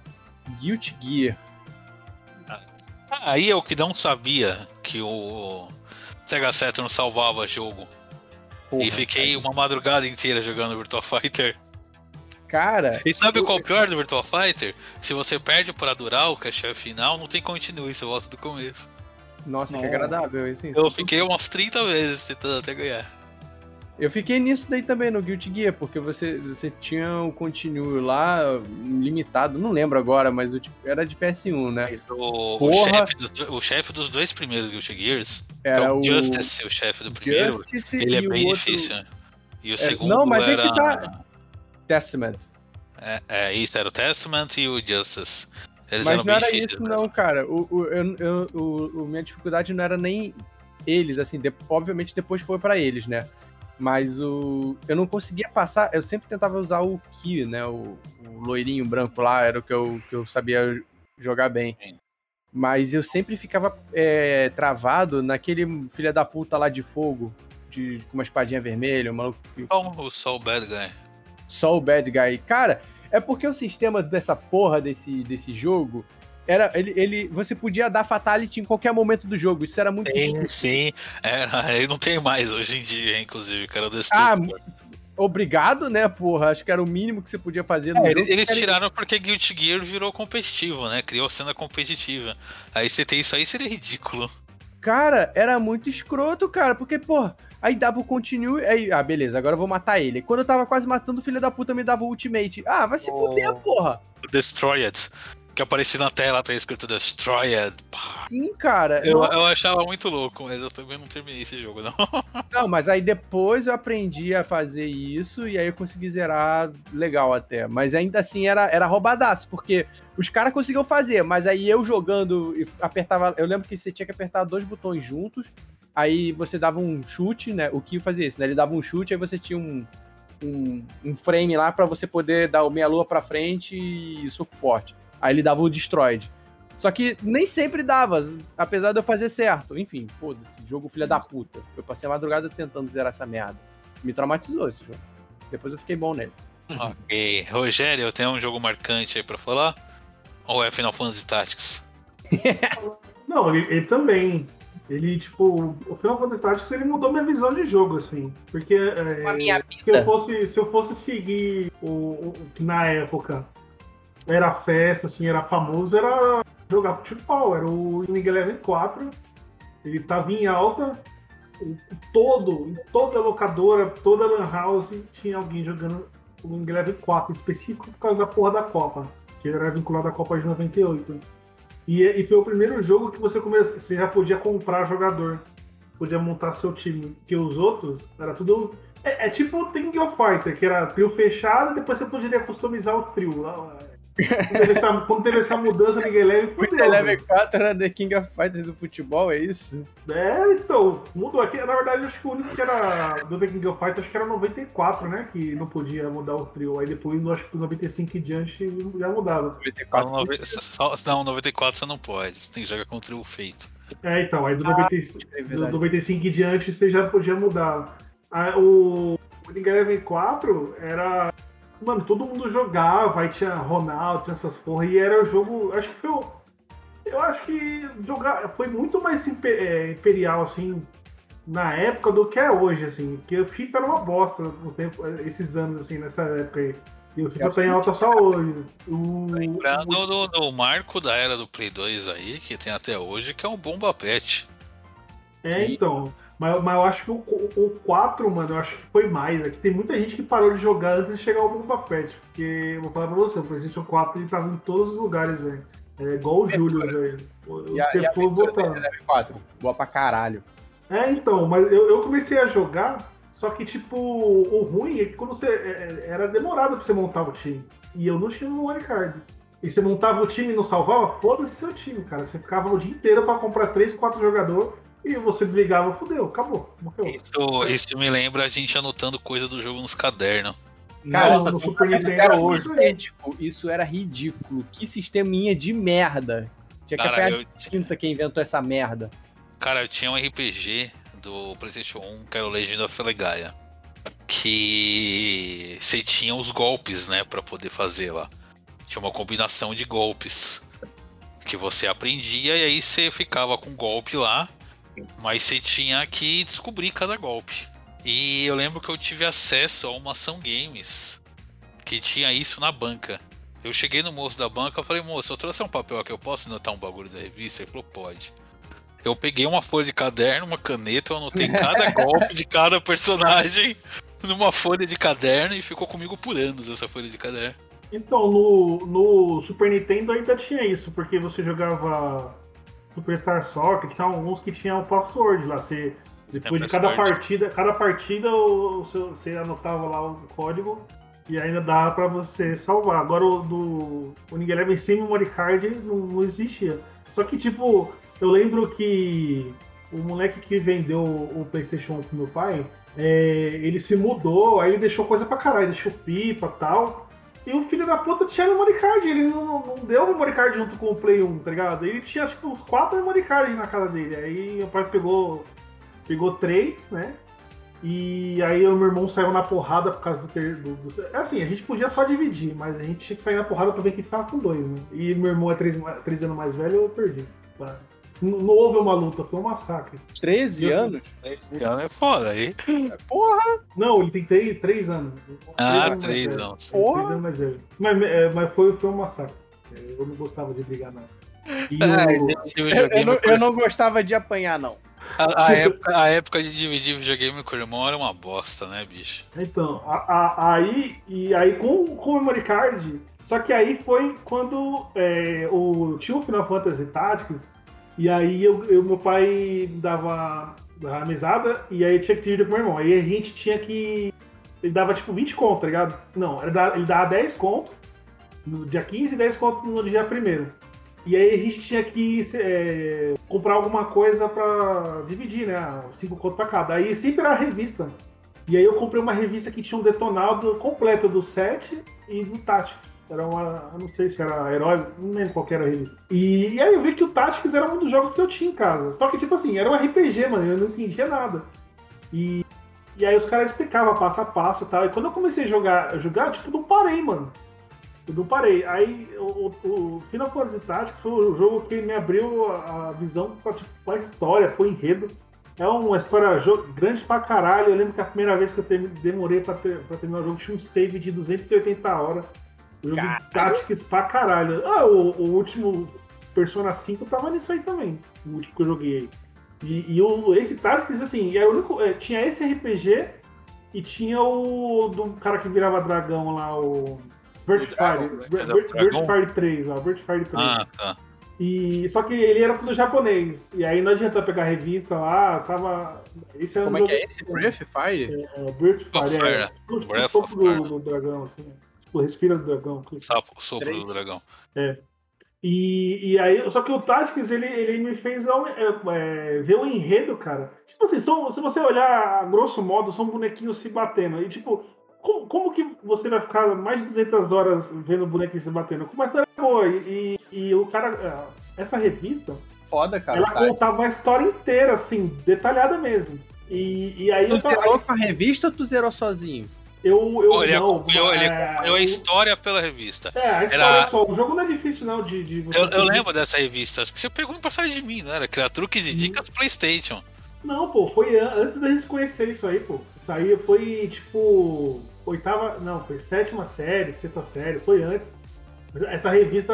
Guilty Gear. Ah, aí eu que não sabia que o Sega Saturn salvava jogo. Porra, e fiquei uma madrugada inteira jogando Virtua Fighter. Cara, E sabe qual é o pior do Virtua Fighter? Se você perde pra que é chefe final, não tem continue, você volta do começo. nossa, que Nossa. agradável isso. Eu fiquei umas 30 vezes tentando até ganhar. Eu fiquei nisso daí também, no Guilty Gear, porque você, você tinha o continue lá, limitado, não lembro agora, mas o era de PS1, né? O, o chefe dos, do- o chefe dos dois primeiros Guilty Gears, que é Era o o Justice, o chefe do primeiro, Justice ele é o bem outro- difícil. E o É, segundo não, mas era. que tá- Testament. É, é, isso era o Testament e o Justice. Eles Mas não era isso, mesmo. não, cara. O, o, eu, eu- o- o- minha dificuldade não era nem eles, assim, de- obviamente depois foi pra eles, né? Mas o. Eu não conseguia passar. Eu sempre tentava usar o Ki, né? O, o loirinho branco lá, era o que eu, que eu sabia jogar bem. Sim. Mas eu sempre ficava é, travado naquele filha da puta lá de fogo, de, com uma espadinha vermelha, um maluco Bom, o Soul Bad Guy. Só o bad guy. Cara, é porque o sistema dessa porra desse, desse jogo era ele, ele você podia dar fatality em qualquer momento do jogo. Isso era muito Sim, sim. Era, ele não tem mais hoje em dia, inclusive, cara. Ah. Obrigado, né, porra? Acho que era o mínimo que você podia fazer no É, eles, eles tiraram porque Guilty Gear virou competitivo, né? Criou cena competitiva. Aí você tem isso aí, seria ridículo. Cara, era muito escroto, cara, porque, porra, aí dava o continue, aí, ah, beleza, agora eu vou matar ele. Quando eu tava quase matando, o filho da puta me dava o ultimate. Ah, vai se Oh. fuder, porra. O Destroyed. Que aparecia na tela, tá escrito Destroyed. Pá. Sim, cara. Eu, Não- eu achava muito louco, mas eu também não terminei esse jogo, não. Não, mas aí depois eu aprendi a fazer isso e aí eu consegui zerar legal até. Mas ainda assim era, era roubadaço, porque os caras conseguiam fazer, mas aí eu jogando apertava. Eu lembro que você tinha que apertar dois botões juntos, aí você dava um chute, né? O que fazia isso, né? Ele dava um chute, aí você tinha um, um, um frame lá pra você poder dar o meia-lua pra frente e soco forte. Aí ele dava o destroyed. Só que nem sempre dava, apesar de eu fazer certo. Enfim, foda-se, jogo filha da puta. Eu passei a madrugada tentando zerar essa merda. Me traumatizou esse jogo. Depois eu fiquei bom nele. ok. Rogério, tem um jogo marcante aí pra falar? Ou é Final Fantasy Tactics? Não, ele, ele também. Ele, tipo, o Final Fantasy Tactics ele mudou minha visão de jogo, assim. Porque é, A minha se, eu vida. fosse, se eu fosse seguir o, o que na época era festa, assim, era famoso, era jogar futebol. Era o Winning Eleven 4. Ele tava em alta. e Todo, em toda locadora, toda lan house, tinha alguém jogando o Winning Eleven 4, específico por causa da porra da Copa. Que era vinculado à Copa de 98. E, e foi o primeiro jogo que você começa, você já podia comprar jogador, podia montar seu time, porque os outros era tudo é, é tipo o King of Fighter, que era trio fechado, depois você poderia customizar o trio. Quando teve essa, quando teve essa mudança, ninguém leve, O fudeu. Eleven velho. 4 era The King of Fighters do futebol, é isso? É, então, mudou aqui. Na verdade, acho que o único que era do The King of Fighters, acho que era 94, né? Que não podia mudar o trio. Aí depois, eu acho que do 95 em diante já mudava. 94. Não, só- não, 94 você não pode. Você tem que jogar contra o feito. É, então, aí do, Ah, 95, é do verdade. 95 em diante você já podia mudar. Ah, o o Eleven 4 era. Mano, todo mundo jogava, aí tinha Ronaldo, tinha essas porra, e era o jogo. Acho que foi o. Eu acho que jogar foi muito mais é, imperial, assim, na época do que é hoje, assim. Porque o FIFA era uma bosta no tempo, esses anos, assim, nessa época aí. E o FIFA tá em alta só hoje. O, Lembrando do, do marco da era do Play 2 aí, que tem até hoje, que é o Bomba Pet. É, então. Mas, mas eu acho que o, o, o 4, mano, eu acho que foi mais. É que tem muita gente que parou de jogar antes de chegar ao Bomba Pet. Porque, eu vou falar pra você, o PlayStation 4 ele tava em todos os lugares, velho. É igual o Júlio, velho. Você e a for aventura do botando. Eleven 4? Boa pra caralho. É, então, mas eu, eu comecei a jogar, só que, tipo, o ruim é que quando você. é- é- Era demorado pra você montar o time. E eu não tinha um memory card. E você montava o time e não salvava, foda-se seu time, cara. Você ficava o dia inteiro pra comprar 3, 4 jogadores e você desligava, fudeu, acabou. Morreu. Isso, isso me lembra a gente anotando coisa do jogo nos cadernos. Cara, no, no Super Isso Nintendo era hoje. isso era ridículo. Que sisteminha de merda. Tinha que Cara, apanhar cinta quem inventou essa merda. Cara, eu tinha um RPG do PlayStation 1, que era o Legend of Legaia. Que você tinha os golpes, né, pra poder fazer lá. Tinha uma combinação de golpes que você aprendia e aí você ficava com golpe lá, mas você tinha que descobrir cada golpe. E eu lembro que eu tive acesso a uma ação games que tinha isso na banca. Eu cheguei no moço da banca e falei, moço, eu trouxe um papel aqui, eu posso anotar um bagulho da revista? Ele falou, pode. Eu peguei uma folha de caderno, uma caneta, eu anotei cada golpe de cada personagem numa folha de caderno e ficou comigo por anos essa folha de caderno. Então, no, no Super Nintendo ainda tinha isso, porque você jogava Superstar Soccer, tinha alguns que tinham o password lá. Você, depois de cada partida, cada partida o, o seu- você anotava lá o código e ainda dava pra você salvar. Agora o do o Ninguém Eleven sem memory card não, não existia. Só que, tipo, eu lembro que o moleque que vendeu o PlayStation 1 pro meu pai, é, ele se mudou, aí ele deixou coisa pra caralho, deixou pipa e tal. E o filho da puta tinha memory card, ele não, não deu memory card junto com o Play 1, tá ligado? Ele tinha acho que uns quatro memory cards na casa dele. Aí meu pai pegou, pegou três, né? E aí o meu irmão saiu na porrada por causa do, ter, do, do- é Assim, a gente podia só dividir, mas a gente tinha que sair na porrada pra ver quem ficava com dois, né? E meu irmão é três, anos mais velho, eu perdi. Tá? Não, não houve uma luta, foi um massacre. 13 anos? Esse ano é fora aí. Porra! Não, ele tem três, três anos. Ah, anos mais três velho. anos. Três Porra! anos mais velho. Mas, é, mas foi, foi um massacre. É, Eu não gostava de brigar, não. E É, o- dividir Eu, videogame não, eu não gostava de apanhar, não. A, a época, a época de dividir videogame com o irmão era uma bosta, né, bicho? Então, a- a- aí, e aí com, com o memory card, só que aí foi quando é, o, tinha o Final Fantasy Tactics, e aí eu, eu- meu pai dava, dava mesada, e aí tinha que dividir com o meu irmão. Aí a gente tinha que. Ele dava tipo 20 conto, tá ligado? Não, ele dava, ele dava 10 conto no dia 15 e 10 conto no dia 1 E aí a gente tinha que é, comprar alguma coisa pra dividir, né? 5 conto pra cada. Aí sempre era revista. E aí eu comprei uma revista que tinha um detonado completo do 7 e do Tactics. Era uma. Eu não sei se era herói, não lembro qual era revista. E, e aí eu vi que o Tactics era um dos jogos que eu tinha em casa. Só que, tipo assim, era um RPG, mano, eu não entendia nada. E, e aí os caras explicavam passo a passo e tal. E quando eu comecei a jogar, jogar, tipo, não parei, mano. Eu não parei. Aí o, o- Final Fantasy Tactics foi o jogo que me abriu a, visão pra, tipo, pra história, foi enredo. É uma história grande pra caralho. Eu lembro que a primeira vez que eu demorei pra, ter- pra terminar o jogo tinha um save de 280 horas. Jogo de Tactics pra caralho. Ah, o, o último Persona 5 tava nisso aí também. O último que eu joguei aí. E, e o, esse Tactics, assim, o único, é, tinha esse RPG e tinha o do cara que virava dragão lá, o. Vertifire. Vertifire 3, lá, Vertifire 3. Ah, tá. E, só que ele era tudo japonês. E aí não adianta pegar revista lá, tava. Esse era um Como é que é esse? Breath Fire? É, Breath of Of Fire, é. Fire. Tipo, tipo, Breath of topo do, Fire. do dragão, assim. Respira do dragão. Sapo, sopro Três. do dragão. E, e aí, só que o Tactics, ele, ele me fez é, é, ver o enredo, cara. Tipo assim, são- se você olhar a grosso modo, são bonequinhos se batendo. E tipo, como, como que você vai ficar mais de 200 horas vendo bonequinhos se batendo? Com uma história boa. E, e, e o cara, é, essa revista, Foda, cara. ela tá. contava a história inteira, assim, detalhada mesmo. E, e aí Tu eu tava- zerou com a revista ou tu zerou sozinho? Eu, eu ele não, acompanhou, ele é, acompanhou a história pela revista. É, a história Era- só. O jogo não é difícil, não, de, de você Eu, eu lembro dessa revista, acho que você pegou em passagem de mim, não era? Truques e dicas Playstation. Não, pô, foi an- antes da gente conhecer isso aí, pô. Isso aí foi, tipo, oitava, não, foi sétima série, sexta série, foi antes. Essa revista,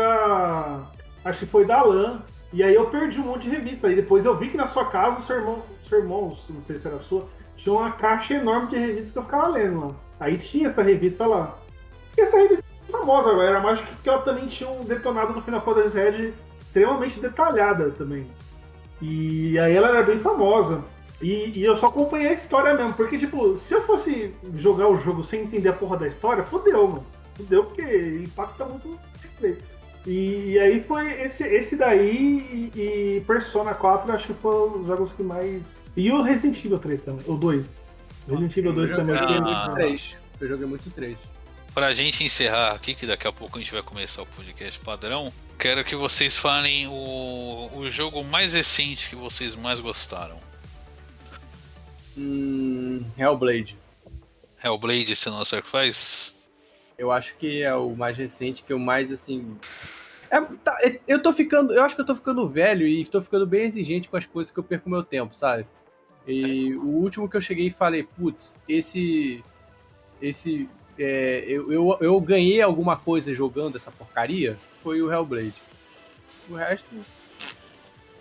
acho que foi da Lan, e aí eu perdi um monte de revista. E depois eu vi que na sua casa, o seu irmão, seu irmão, não sei se era sua, tinha uma caixa enorme de revistas que eu ficava lendo lá. Aí tinha essa revista lá. E essa revista é famosa, era mais que porque ela também tinha um detonado do Final Fantasy Red extremamente detalhada também. E aí ela era bem famosa. E, e eu só acompanhei a história mesmo, porque, tipo, se eu fosse jogar o jogo sem entender a porra da história, fodeu, mano. Fodeu porque impacta muito no gameplay. E, e aí foi esse, esse daí e, e Persona 4, acho que foram os jogos que mais. E o Resident Evil 3 também, o 2. Resident Evil 2 eu também. joguei eu muito Ah. 3. Eu joguei muito 3. Pra gente encerrar aqui, que daqui a pouco a gente vai começar o podcast padrão, quero que vocês falem o, o jogo mais recente que vocês mais gostaram. Hum, Hellblade. Hellblade Senua Sacrifice? Eu acho que é o mais recente, que eu mais assim. É, tá, é, eu tô ficando. Eu acho que eu tô ficando velho e tô ficando bem exigente com as coisas que eu perco meu tempo, sabe? E o último que eu cheguei e falei, putz, esse. Esse. é, eu, eu, eu ganhei alguma coisa jogando essa porcaria foi o Hellblade. O resto.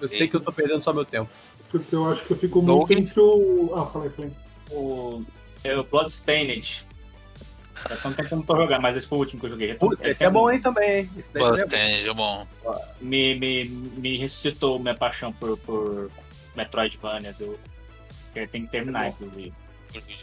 Eu sei que eu tô perdendo só meu tempo. Porque eu acho que eu fico muito Tolkien? entre o. Ah, falei, falei. O, é o Bloodstained. Faz tanto tempo que eu não tô jogando, mas esse foi o último que eu joguei. Putz, esse é bom, hein, também, hein? Esse daí é bom. Bastante, é bom. Me, me, me ressuscitou minha paixão por, por Metroidvanias. Eu, eu tenho que terminar, inclusive.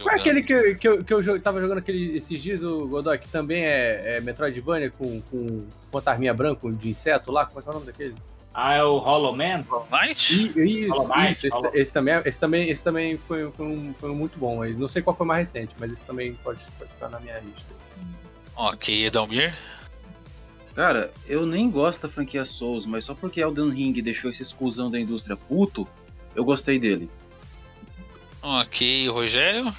Qual é aquele que, que, eu, que eu tava jogando aquele, esses dias, o Godoy, que também é, é Metroidvania com, com fantasminha branco de inseto lá? Como é que é o nome daquele? Ah, é o Hollow Man? Night? I- Isso, Hollow Knight, isso. Esse, Hollow- esse também, é- esse também, esse também foi, foi, um, foi um muito bom. aí. Não sei qual foi o mais recente, mas esse também pode, pode estar na minha lista. Ok, Edalmir? Cara, eu nem gosto da franquia Souls, mas só porque Elden Ring deixou esse exclusão da indústria puto, eu gostei dele. Ok, Rogério?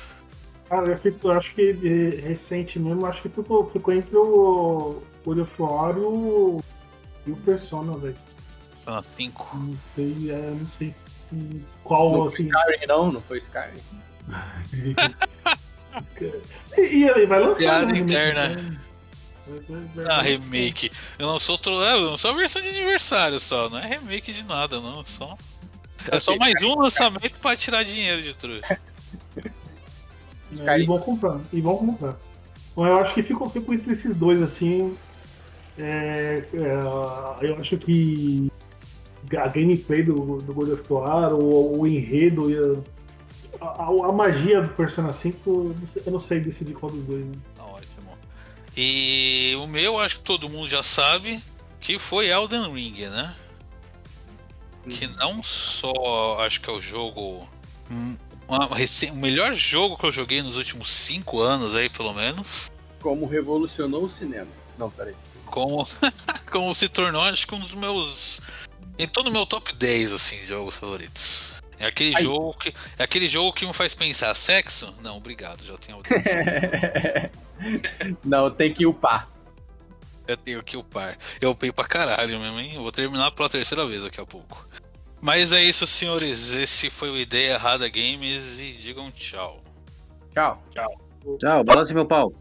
Cara, eu, fico, eu acho que recente mesmo, acho que ficou, ficou entre o of War e o, e o Persona, velho. Ah, 5. Não sei, é, não sei se- qual, Não assim. foi Skyrim, não? Não foi Skyrim. e, e aí, vai lançar. Piada né, interna. Vai Ah, remake. Eu não sou tro... é, eu não sou a versão de aniversário só, não é remake de nada, não. Só... É só mais um lançamento pra tirar dinheiro de trouxa. É, e vão comprar, e vão comprar. Bom, eu acho que fico, fico entre esses dois, assim. É, é, eu acho que a gameplay do, do God of War, o, o enredo e a, a, a magia do Persona 5, eu não sei, eu não sei decidir qual dos dois. Né? Tá ótimo. E o meu, acho que todo mundo já sabe, que foi Elden Ring, né? Que não só acho que é o jogo. hum, o melhor jogo que eu joguei nos últimos 5 anos aí, pelo menos. Como revolucionou o cinema. Não, peraí. Como, como se tornou, acho que um dos meus. Entrou no meu top 10, assim, de jogos favoritos. É aquele jogo que. É aquele jogo que me faz pensar, sexo? Não, obrigado, já tenho. não, tem que upar. Eu tenho que upar. Eu upei pra caralho mesmo, hein? Eu vou terminar pela terceira vez daqui a pouco. Mas é isso, senhores. Esse foi o Ideia Errada Games e digam tchau. Tchau. Tchau, balance meu pau.